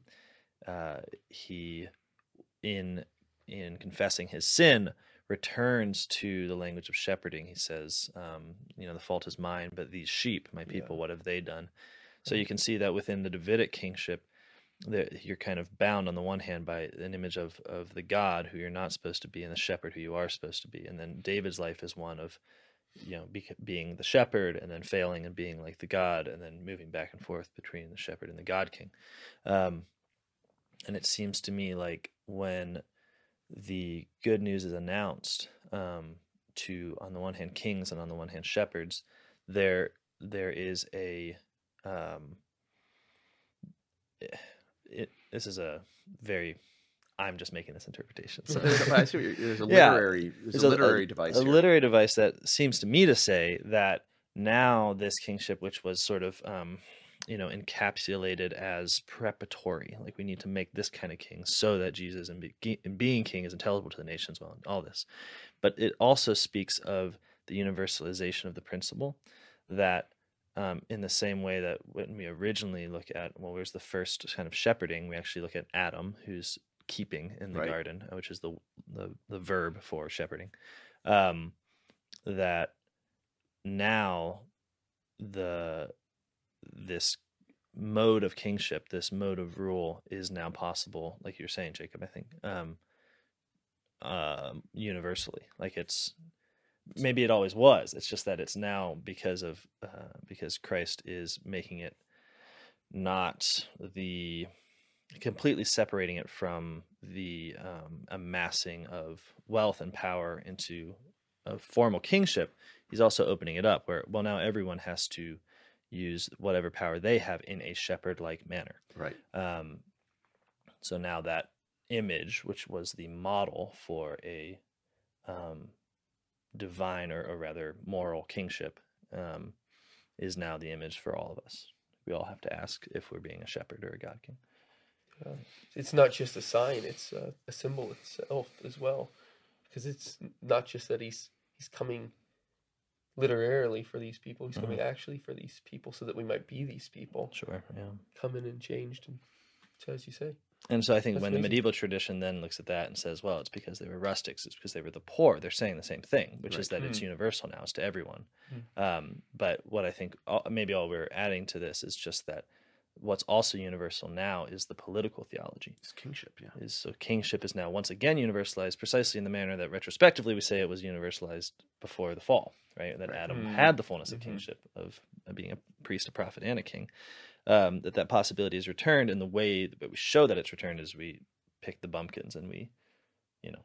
Speaker 1: uh, he in in confessing his sin returns to the language of shepherding. He says, um, you know, the fault is mine, but these sheep, my people, what have they done? So you can see that within the Davidic kingship, that you're kind of bound on the one hand by an image of of the God who you're not supposed to be, and the shepherd who you are supposed to be. And then David's life is one of, you know, be, being the shepherd and then failing and being like the God, and then moving back and forth between the shepherd and the God King. Um, and it seems to me like when the good news is announced um, to, on the one hand, kings and on the one hand, shepherds, there there is a um, it, this is a very I'm just making this interpretation. So
Speaker 3: There's a, I see what there's a
Speaker 1: Yeah.
Speaker 3: literary, a literary device
Speaker 1: a
Speaker 3: here.
Speaker 1: literary device that seems to me to say that now this kingship, which was sort of um, you know encapsulated as preparatory, like we need to make this kind of king so that Jesus and, be, and being king is intelligible to the nations. Well, and all this, but it also speaks of the universalization of the principle that. Um, in the same way that when we originally look at, well, where's the first kind of shepherding? We actually look at Adam, who's keeping in the
Speaker 3: Right.
Speaker 1: garden, uh, which is the, the the verb for shepherding. Um, that now the this mode of kingship, this mode of rule, is now possible. Like you're saying, Jacob, I think um, um, universally. Like it's maybe it always was. It's just that it's now because of uh, because Christ is making it not the completely separating it from the um, amassing of wealth and power into a formal kingship. He's also opening it up where well now everyone has to use whatever power they have in a shepherd-like manner.
Speaker 3: Right.
Speaker 1: Um, so now that image, which was the model for a um, divine or, or rather moral kingship, um, is now the image for all of us. We all have to ask if we're being a shepherd or a God king.
Speaker 2: Uh, it's not just a sign; it's a, a symbol itself as well, because it's not just that he's he's coming literarily for these people; he's coming actually for these people, so that we might be these people,
Speaker 1: Sure. Yeah.
Speaker 2: come in and changed, and so as you say,
Speaker 1: And so I think
Speaker 2: That's
Speaker 1: when the medieval tradition then looks at that and says, well, it's because they were rustics, it's because they were the poor, they're saying the same thing, which is
Speaker 3: Right.
Speaker 1: that it's
Speaker 2: Mm.
Speaker 1: universal now, it's to everyone.
Speaker 2: Mm.
Speaker 1: Um, but what I think all, maybe all we're adding to this is just that what's also universal now is the political theology.
Speaker 3: It's kingship, yeah.
Speaker 1: Is so kingship is now once again universalized precisely in the manner that retrospectively we say it was universalized before the fall, right? That
Speaker 3: Right.
Speaker 1: Adam
Speaker 2: Mm.
Speaker 1: had the fullness of
Speaker 2: Mhm.
Speaker 1: kingship of, of being a priest, a prophet, and a king. Um, that that possibility is returned, and the way that we show that it's returned is we pick the bumpkins and we, you know,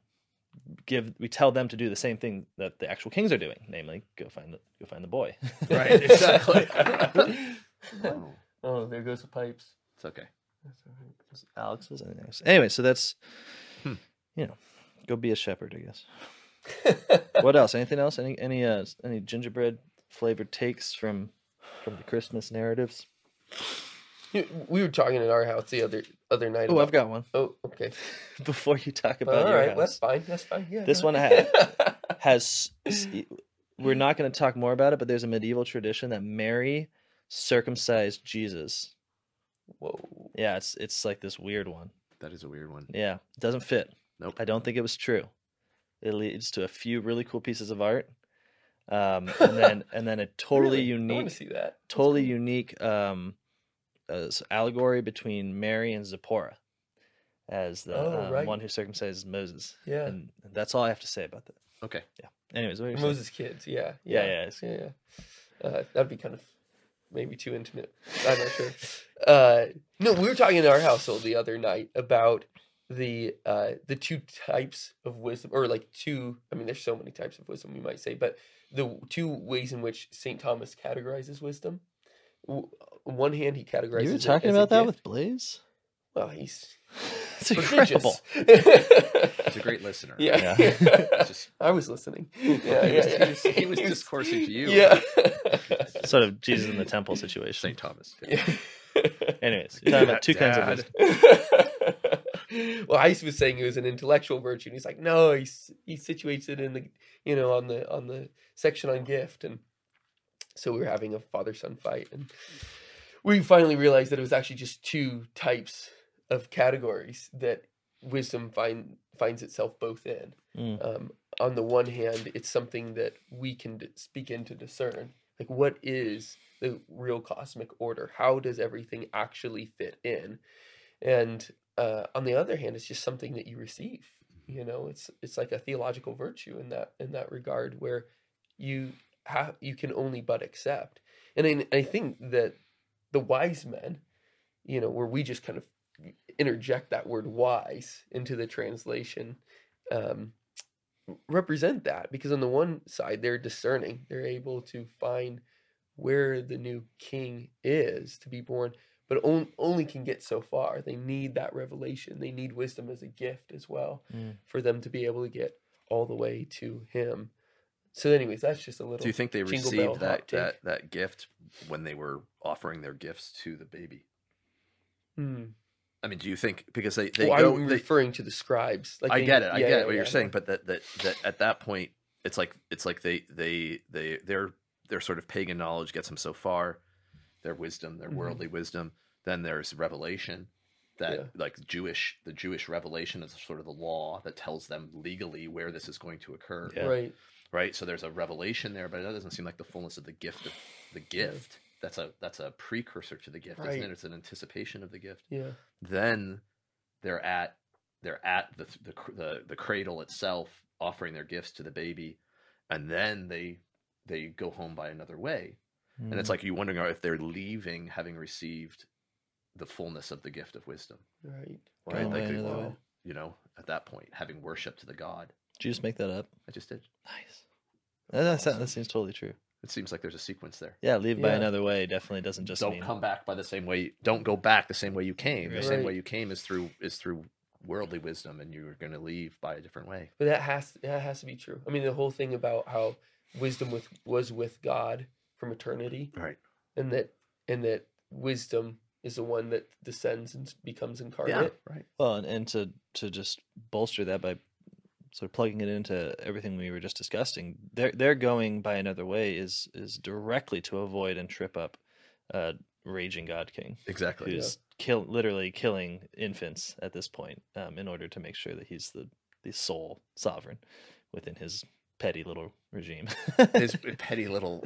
Speaker 1: give we tell them to do the same thing that the actual kings are doing, namely go find the go find the boy.
Speaker 3: Right, exactly. Oh,
Speaker 2: oh, there goes the pipes.
Speaker 3: it's okay.
Speaker 1: Alex was anything else. Anyway, so that's
Speaker 3: Hmm.
Speaker 1: you know, go be a shepherd, I guess. what else? Anything else? Any any uh any gingerbread flavored takes from from the Christmas narratives?
Speaker 2: You- we were talking at our house the other other night.
Speaker 1: Oh,
Speaker 2: about-
Speaker 1: I've got one.
Speaker 2: Oh, okay.
Speaker 1: Before you talk
Speaker 2: All
Speaker 1: about your
Speaker 2: right,
Speaker 1: house,
Speaker 2: that's fine. That's fine. Yeah.
Speaker 1: This
Speaker 2: go
Speaker 1: one
Speaker 2: ahead.
Speaker 1: has we're not going to talk more about it, but there's a medieval tradition that Mary circumcised Jesus.
Speaker 2: Whoa.
Speaker 1: Yeah, it's it's like this weird one.
Speaker 3: That is a weird one.
Speaker 1: Yeah, it doesn't fit.
Speaker 3: Nope.
Speaker 1: I don't think it was true. It leads to a few really cool pieces of art, um, and then and then a totally
Speaker 2: Really? I want
Speaker 1: unique,
Speaker 2: to see that.
Speaker 1: Totally
Speaker 2: cool.
Speaker 1: unique um, uh, allegory between Mary and Zipporah as the
Speaker 2: Oh,
Speaker 1: um,
Speaker 2: right.
Speaker 1: one who circumcises Moses.
Speaker 2: Yeah.
Speaker 1: and that's all I have to say about that.
Speaker 3: Okay. Yeah.
Speaker 1: Anyways, what are you saying?
Speaker 2: Moses kids. Yeah.
Speaker 1: Yeah,
Speaker 2: Yeah.
Speaker 1: yeah,
Speaker 2: Yeah. yeah. Uh, that'd be kind of maybe too intimate. I'm not sure. Uh, no, we were talking in our household the other night about the uh, the two types of wisdom, or like two. I mean, there's so many types of wisdom, you might say, but the two ways in which Saint Thomas categorizes wisdom. W- On one hand, he categorizes.
Speaker 1: You were
Speaker 2: it
Speaker 1: talking
Speaker 2: as
Speaker 1: about that
Speaker 2: gift.
Speaker 1: with Blaze?
Speaker 2: Well, he's
Speaker 1: It's incredible.
Speaker 2: prodigious.
Speaker 3: He's a great listener.
Speaker 2: Yeah.
Speaker 1: Yeah.
Speaker 3: Just-
Speaker 2: I was listening. Yeah,
Speaker 3: he, was,
Speaker 2: yeah,
Speaker 3: he was- he was discoursing to you.
Speaker 2: Yeah.
Speaker 1: Sort of Jesus in the temple situation.
Speaker 3: St. Thomas.
Speaker 2: yeah.
Speaker 1: Anyways, you're talking about two kinds of
Speaker 3: Dad.
Speaker 1: wisdom.
Speaker 2: well, Ice was saying it was an intellectual virtue, and he's like, no, he's he situates it in the you know on the on the section on gift, and so we were having a father son fight, and we finally realized that it was actually just two types of categories that wisdom find finds itself both in.
Speaker 1: Mm.
Speaker 2: Um, on the one hand, it's something that we can d- begin to discern, like what is the real cosmic order? How does everything actually fit in? And uh, on the other hand, it's just something that you receive. You know, it's it's like a theological virtue in that in that regard, where you have you can only but accept. And I, I think that the wise men, you know, where we just kind of interject that word wise into the translation, um, represent that because on the one side they're discerning, they're able to find where the new king is to be born, but on, only can get so far. They need that revelation. They need wisdom as a gift as well
Speaker 1: Mm.
Speaker 2: for them to be able to get all the way to him. So, anyways, that's just a little.
Speaker 3: Do you think they received that, that that gift when they were offering their gifts to the baby?
Speaker 2: Hmm.
Speaker 3: I mean, do you think because they they
Speaker 2: Well,
Speaker 3: go?
Speaker 2: I'm
Speaker 3: they-
Speaker 2: referring to the scribes. Like
Speaker 3: I
Speaker 2: they-
Speaker 3: get it. I
Speaker 2: yeah,
Speaker 3: get
Speaker 2: yeah,
Speaker 3: what you're saying, but that that that at that point, it's like it's like they they they their their sort of pagan knowledge gets them so far, their wisdom, their
Speaker 2: Mhm.
Speaker 3: worldly wisdom. Then there's revelation, that
Speaker 2: Yeah.
Speaker 3: like Jewish the Jewish revelation is sort of the law that tells them legally where this is going to occur.
Speaker 1: Yeah.
Speaker 2: Right.
Speaker 3: Right. So there's a revelation there, but that doesn't seem like the fullness of the gift of the gift. That's a that's a precursor to the gift, isn't it? It's an anticipation of the gift
Speaker 2: Yeah.
Speaker 3: then they're at they're at the, the the the cradle itself offering their gifts to the baby and then they they go home by another way and it's
Speaker 1: Mm.
Speaker 3: like you wondering if they're leaving having received the fullness of the gift of wisdom
Speaker 2: Right.
Speaker 3: right
Speaker 1: Going
Speaker 3: like
Speaker 1: by
Speaker 3: they-
Speaker 1: another way.
Speaker 3: you know at that point having worship to the god
Speaker 1: Did you just make that up?
Speaker 3: i just did
Speaker 1: Nice. That, that, sound- that seems totally true.
Speaker 3: it seems like there's a sequence there
Speaker 1: Yeah, leave by another way definitely doesn't just
Speaker 3: don't
Speaker 1: mean
Speaker 3: come back by the same way don't go back the same way you came the same way you came is through is through worldly wisdom and you're going to leave by a different way
Speaker 2: But that has that has to be true. I mean, the whole thing about how wisdom with was with God from eternity,
Speaker 3: right
Speaker 2: and that and that wisdom is the one that descends and becomes incarnate.
Speaker 3: Yeah, right.
Speaker 1: Well, and, and to to just bolster that by sort of plugging it into everything we were just discussing, they're they're going by another way is is directly to avoid and trip up uh raging God King,
Speaker 3: exactly.
Speaker 1: Who's kill literally killing infants at this point, um, in order to make sure that he's the the sole sovereign within his petty little regime.
Speaker 3: his petty little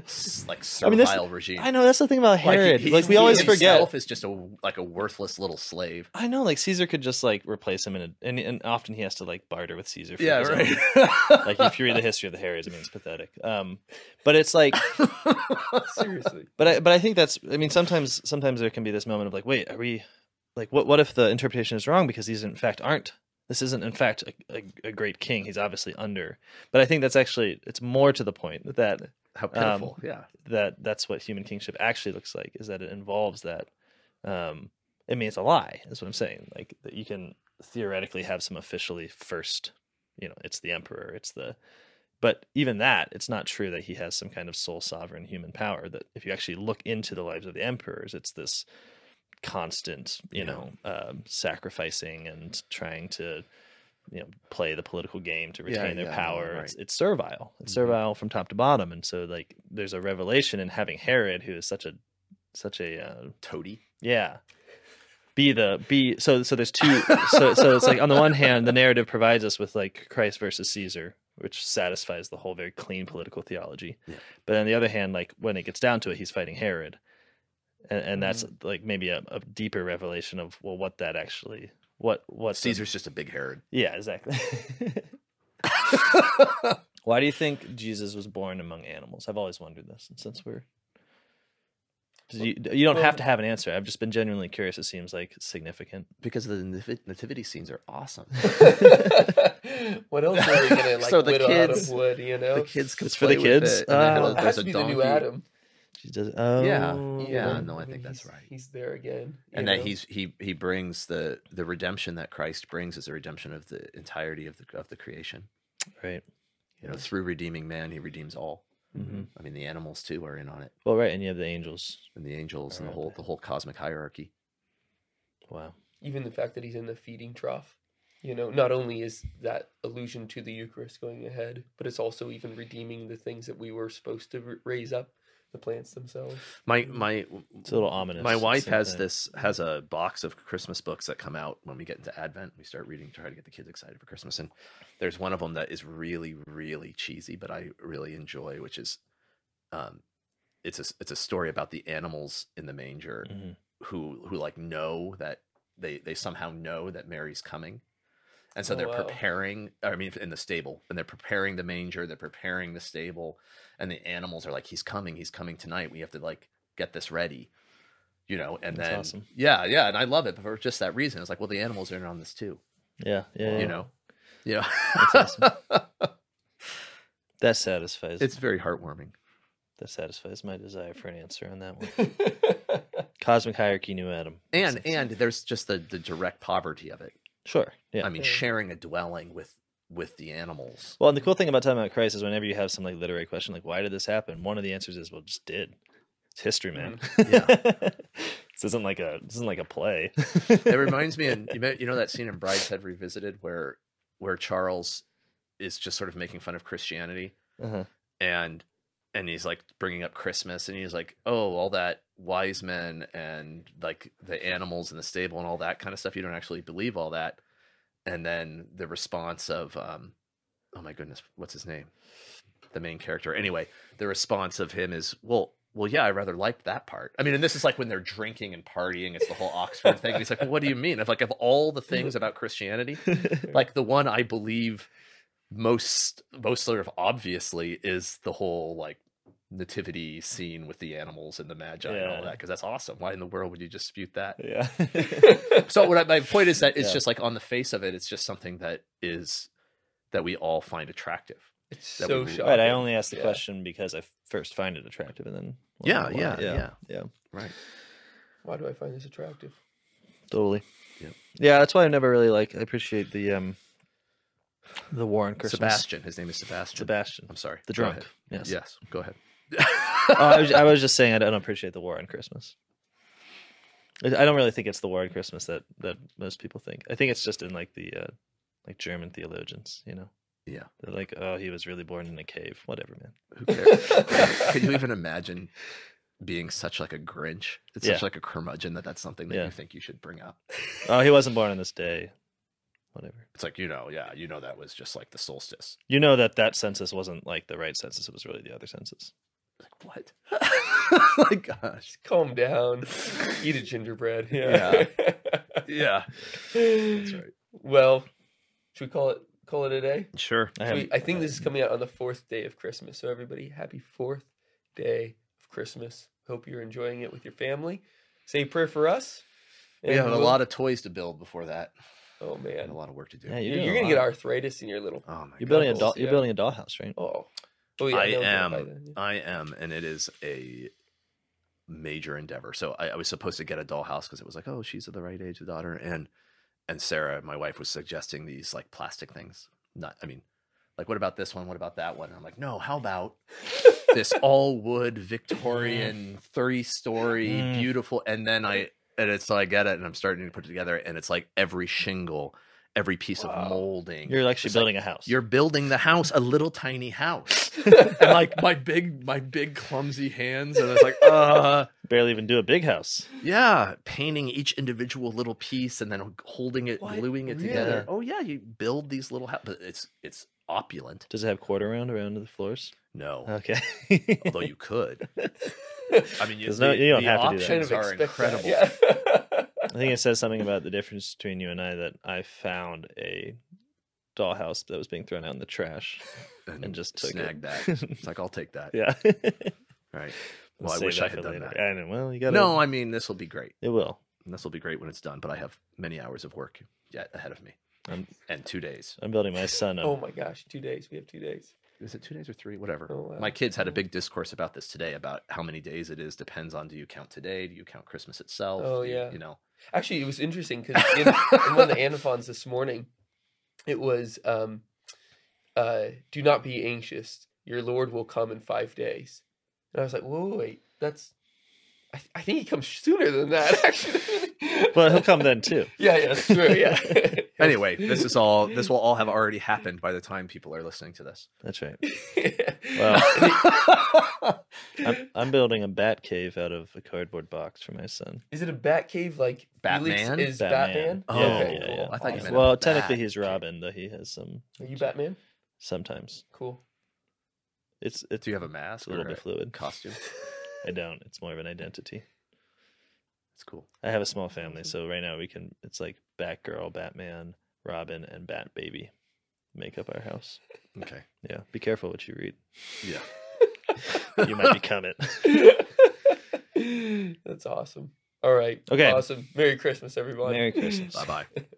Speaker 3: like
Speaker 1: I mean,
Speaker 3: servile regime.
Speaker 1: I know that's the thing about
Speaker 3: Like, he-
Speaker 1: Herod. Like, we always forget.
Speaker 3: himself is just a like a worthless little slave.
Speaker 1: I know, like Caesar could just like replace him in a, and and often he has to like barter with Caesar. For his own- like if you read the history of the Herods, I mean it's pathetic. Um, but it's like,
Speaker 2: Seriously.
Speaker 1: but I but I think that's. I mean, sometimes sometimes there can be this moment of like, wait, are we like what what if the interpretation is wrong because these in fact aren't. This isn't in fact a, a, a great king. He's obviously under. But I think that's actually it's more to the point that
Speaker 3: How pitiful! yeah,
Speaker 1: that that's what human kingship actually looks like is that it involves that um i mean it's a lie is what i'm saying like that you can theoretically have some officially first you know it's the emperor it's the but even that it's not true that he has some kind of sole sovereign human power that if you actually look into the lives of the emperors it's this constant you
Speaker 3: Yeah.
Speaker 1: know um, sacrificing and trying to you know play the political game to
Speaker 3: Yeah,
Speaker 1: retain their
Speaker 3: yeah,
Speaker 1: power
Speaker 3: right.
Speaker 1: it's, it's servile it's
Speaker 3: Mhm.
Speaker 1: servile from top to bottom and so like there's a revelation in having herod who is such a such a uh,
Speaker 3: toady.
Speaker 1: yeah be the be so so there's two so so it's like on the one hand the narrative provides us with like christ versus caesar which satisfies the whole very clean political theology
Speaker 3: Yeah.
Speaker 1: but on the other hand like when it gets down to it he's fighting herod and, and that's
Speaker 3: Mm-hmm.
Speaker 1: like maybe a, a deeper revelation of well what that actually what what the-
Speaker 3: Caesar's just a big Herod.
Speaker 1: yeah exactly why do you think jesus was born among animals i've always wondered this and since we're 'cause you, you don't have to have an answer i've just been genuinely curious it seems like significant
Speaker 3: because the nativity scenes are awesome.
Speaker 2: what else are we gonna like
Speaker 3: So the
Speaker 2: whittle out
Speaker 3: kids-
Speaker 2: of wood? You know,
Speaker 3: the kids could
Speaker 1: It's for the
Speaker 3: play with
Speaker 1: kids?
Speaker 3: it, and
Speaker 2: it
Speaker 3: there's
Speaker 2: has
Speaker 3: a
Speaker 2: to be the new. Adam.
Speaker 1: She does. Oh,
Speaker 3: Yeah, yeah, no, I think that's right.
Speaker 2: He's there again, you
Speaker 3: and that he's he he brings the the redemption that Christ brings is the redemption of the entirety of the of the creation.
Speaker 1: right.
Speaker 3: You know, through redeeming man, he redeems all.
Speaker 1: hmm
Speaker 3: I mean, the animals too are in on it,
Speaker 1: Well, right, and you have the angels.
Speaker 3: and the angels, and the whole the whole cosmic hierarchy.
Speaker 1: Wow.
Speaker 2: even the fact that he's in the feeding trough. You know, not only is that allusion to the Eucharist going ahead, but it's also even redeeming the things that we were supposed to raise up, the plants themselves.
Speaker 3: My my
Speaker 1: It's a little ominous.
Speaker 3: my wife has
Speaker 1: time.
Speaker 3: this has a box of Christmas books that come out when we get into Advent. We start reading, try to get the kids excited for Christmas, and there's one of them that is really really cheesy, but I really enjoy, which is, um, it's a it's a story about the animals in the manger
Speaker 1: Mhm.
Speaker 3: who who like know that they they somehow know that Mary's coming. And so
Speaker 2: Oh,
Speaker 3: they're
Speaker 2: wow.
Speaker 3: preparing, I mean, in the stable, and they're preparing the manger, they're preparing the stable, and the animals are like, he's coming, he's coming tonight. We have to like get this ready, you know, and
Speaker 1: That's
Speaker 3: then,
Speaker 1: awesome.
Speaker 3: yeah, yeah. And I love it for just that reason. It's like, well, the animals are in on this too,
Speaker 1: Yeah, yeah, yeah.
Speaker 3: you know? Yeah.
Speaker 1: That's That satisfies.
Speaker 3: it's very heartwarming.
Speaker 1: that satisfies my desire for an answer on that one. Cosmic hierarchy, new Adam.
Speaker 3: And, and there's just the, the direct poverty of it.
Speaker 1: Sure. Yeah.
Speaker 3: I mean,
Speaker 2: Yeah.
Speaker 3: sharing a dwelling with, with the animals.
Speaker 1: Well, and the cool thing about talking about Christ is whenever you have some like literary question, like why did this happen? One of the answers is, well, it just did. It's history, man.
Speaker 3: Yeah.
Speaker 1: this isn't like a this isn't like a play.
Speaker 3: it reminds me, and you know, you know that scene in Brideshead Revisited where where Charles is just sort of making fun of Christianity,
Speaker 1: uh-huh.
Speaker 3: and and he's like bringing up Christmas, and he's like, oh, all that wise men and like the animals in the stable and all that kind of stuff. You don't actually believe all that, and then the response of, um, oh my goodness, what's his name? The main character. Anyway, the response of him is, well. Well, yeah, I rather liked that part. I mean, and this is like when they're drinking and partying. It's the whole Oxford thing. And he's like, well, what do you mean? If like of all the things about Christianity, like the one I believe most most sort of obviously is the whole like nativity scene with the animals and the magi and all that because that's awesome. Why in the world would you dispute that?
Speaker 1: yeah.
Speaker 3: So what I, my point is that it's
Speaker 1: Yeah.
Speaker 3: just like on the face of it, it's just something that is that we all find attractive.
Speaker 2: it's so shocking.
Speaker 1: right. I only asked the
Speaker 2: Yeah.
Speaker 1: question because I first find it attractive, and then
Speaker 3: Yeah,
Speaker 1: why-
Speaker 3: yeah,
Speaker 1: yeah,
Speaker 3: yeah.
Speaker 1: yeah.
Speaker 3: Right.
Speaker 2: Why do I find this attractive?
Speaker 1: Totally.
Speaker 3: Yep.
Speaker 1: Yeah, that's why I never really like. I appreciate the um, the war on Christmas.
Speaker 3: Sebastian. His name is Sebastian.
Speaker 1: Sebastian,
Speaker 3: I'm sorry.
Speaker 1: the
Speaker 3: Go
Speaker 1: drunk. Yes.
Speaker 3: Yes. Go ahead.
Speaker 1: Oh, I, was, I was just saying I don't appreciate the war on Christmas. I I don't really think it's the war on Christmas that that most people think. I think it's just in like the uh, like German theologians, you know.
Speaker 3: Yeah.
Speaker 1: They're like, oh, he was really born in a cave. Whatever, man.
Speaker 3: Who cares? Could you even imagine being such like a Grinch? It's
Speaker 1: Yeah.
Speaker 3: such like a curmudgeon that that's something that
Speaker 1: Yeah.
Speaker 3: you think you should bring up.
Speaker 1: Oh, he wasn't born on this day. Whatever.
Speaker 3: It's like you know, yeah, you know that was just like the solstice.
Speaker 1: You know that that census wasn't like the right census. It was really the other census.
Speaker 3: Like what? my gosh.
Speaker 2: Calm down. Eat a gingerbread. Yeah.
Speaker 3: Yeah. That's right.
Speaker 2: Well, should we call it call it a day?
Speaker 3: Sure.
Speaker 1: I,
Speaker 2: we- I think this is coming out on the fourth day of Christmas. So everybody, happy fourth day of Christmas. Hope you're enjoying it with your family. Say a prayer for us.
Speaker 3: We have a
Speaker 2: we'll-
Speaker 3: lot of toys to build before that.
Speaker 2: Oh
Speaker 3: And
Speaker 2: man,
Speaker 3: a lot of work to do.
Speaker 1: Yeah,
Speaker 2: you're,
Speaker 1: doing
Speaker 2: you're gonna get arthritis in your little.
Speaker 3: Oh my
Speaker 1: you're building a doll.
Speaker 2: yeah.
Speaker 1: You're building a dollhouse, right?
Speaker 2: Oh, oh yeah.
Speaker 3: I
Speaker 2: no,
Speaker 3: am.
Speaker 2: then, yeah.
Speaker 3: I am, and it is a major endeavor. So I, I was supposed to get a dollhouse because it was like, oh, she's of the right age, the daughter, and and Sarah, my wife, was suggesting these like plastic things. Not, I mean, like what about this one? What about that one? And I'm like, no, how about this all wood Victorian, thirty story,
Speaker 1: Mm.
Speaker 3: beautiful? And then I and it's so I get it, and I'm starting to put it together, and it's like every shingle, every piece
Speaker 2: Wow.
Speaker 3: of molding.
Speaker 1: You're actually
Speaker 3: It's like,
Speaker 1: building a house.
Speaker 3: You're building the house, a little tiny house. and like my big, my big clumsy hands, and it's like, uh,
Speaker 1: barely even do a big house.
Speaker 3: yeah, painting each individual little piece and then holding it,
Speaker 2: What?
Speaker 3: gluing it
Speaker 2: Really?
Speaker 3: together. Oh yeah, you build these little houses, but it's it's opulent.
Speaker 1: Does it have quarter round around the floors?
Speaker 3: No,
Speaker 1: Okay.
Speaker 3: although you could. I mean, you,
Speaker 1: There's no- you don't
Speaker 3: the
Speaker 1: have to do that.
Speaker 2: kind
Speaker 3: options are
Speaker 2: expect that,
Speaker 3: incredible.
Speaker 2: Yeah.
Speaker 1: I think it says something about the difference between you and I that I found a dollhouse that was being thrown out in the trash and just took
Speaker 3: snagged
Speaker 1: it.
Speaker 3: that. It's like I'll take that.
Speaker 1: yeah.
Speaker 3: Right.
Speaker 1: We'll
Speaker 3: Well, I wish I
Speaker 1: that
Speaker 3: had done
Speaker 1: later.
Speaker 3: that.
Speaker 1: I know. Well, you got
Speaker 3: No, I mean this will be great.
Speaker 1: it will.
Speaker 3: And this will be great when it's done. But I have many hours of work yet ahead of me,
Speaker 1: I'm,
Speaker 3: and two days.
Speaker 1: I'm building my son. A,
Speaker 2: oh my gosh, two days. We have two days.
Speaker 3: is it two days or three whatever
Speaker 2: Oh, wow.
Speaker 3: my kids had a big discourse about this today about how many days it is depends on do you count today do you count christmas itself
Speaker 2: Oh,
Speaker 3: Do you-
Speaker 2: yeah.
Speaker 3: you know
Speaker 2: Actually, it was interesting because in, in one of the antiphons this morning, it was, um, uh, "Do not be anxious. Your Lord will come in five days." And I was like, "Whoa, wait, that's." I, th- I think he comes sooner than that, actually.
Speaker 1: Well, he'll come then too.
Speaker 2: Yeah, yeah, that's true. Yeah.
Speaker 3: Anyway, this is all. This will all have already happened by the time people are listening to this.
Speaker 1: That's right.
Speaker 2: Well,
Speaker 1: I'm, I'm building a bat cave out of a cardboard box for my son.
Speaker 2: is it a bat cave like Felix
Speaker 3: Batman?
Speaker 2: is Batman?
Speaker 1: Batman.
Speaker 3: Oh,
Speaker 1: Yeah,
Speaker 2: okay,
Speaker 1: yeah,
Speaker 2: cool.
Speaker 1: yeah.
Speaker 3: I thought you
Speaker 2: Awesome.
Speaker 3: meant a
Speaker 1: Well, technically
Speaker 3: bat
Speaker 1: he's
Speaker 3: cave.
Speaker 1: Robin, though he has some
Speaker 2: Are you Batman?
Speaker 1: sometimes.
Speaker 2: Cool.
Speaker 1: It's it's
Speaker 3: Do you have a mask
Speaker 1: a little
Speaker 3: or
Speaker 1: bit fluid.
Speaker 3: costume?
Speaker 1: I don't. It's more of an identity.
Speaker 3: It's cool.
Speaker 1: I have a small family, so right now we can. It's like Batgirl, Batman, Robin, and Bat Baby make up our house.
Speaker 3: Okay.
Speaker 1: Yeah, be careful what you read.
Speaker 3: Yeah.
Speaker 1: You might become it.
Speaker 2: That's awesome. All right.
Speaker 1: Okay.
Speaker 2: Awesome. Merry Christmas, everyone.
Speaker 1: Merry Christmas.
Speaker 3: Bye bye.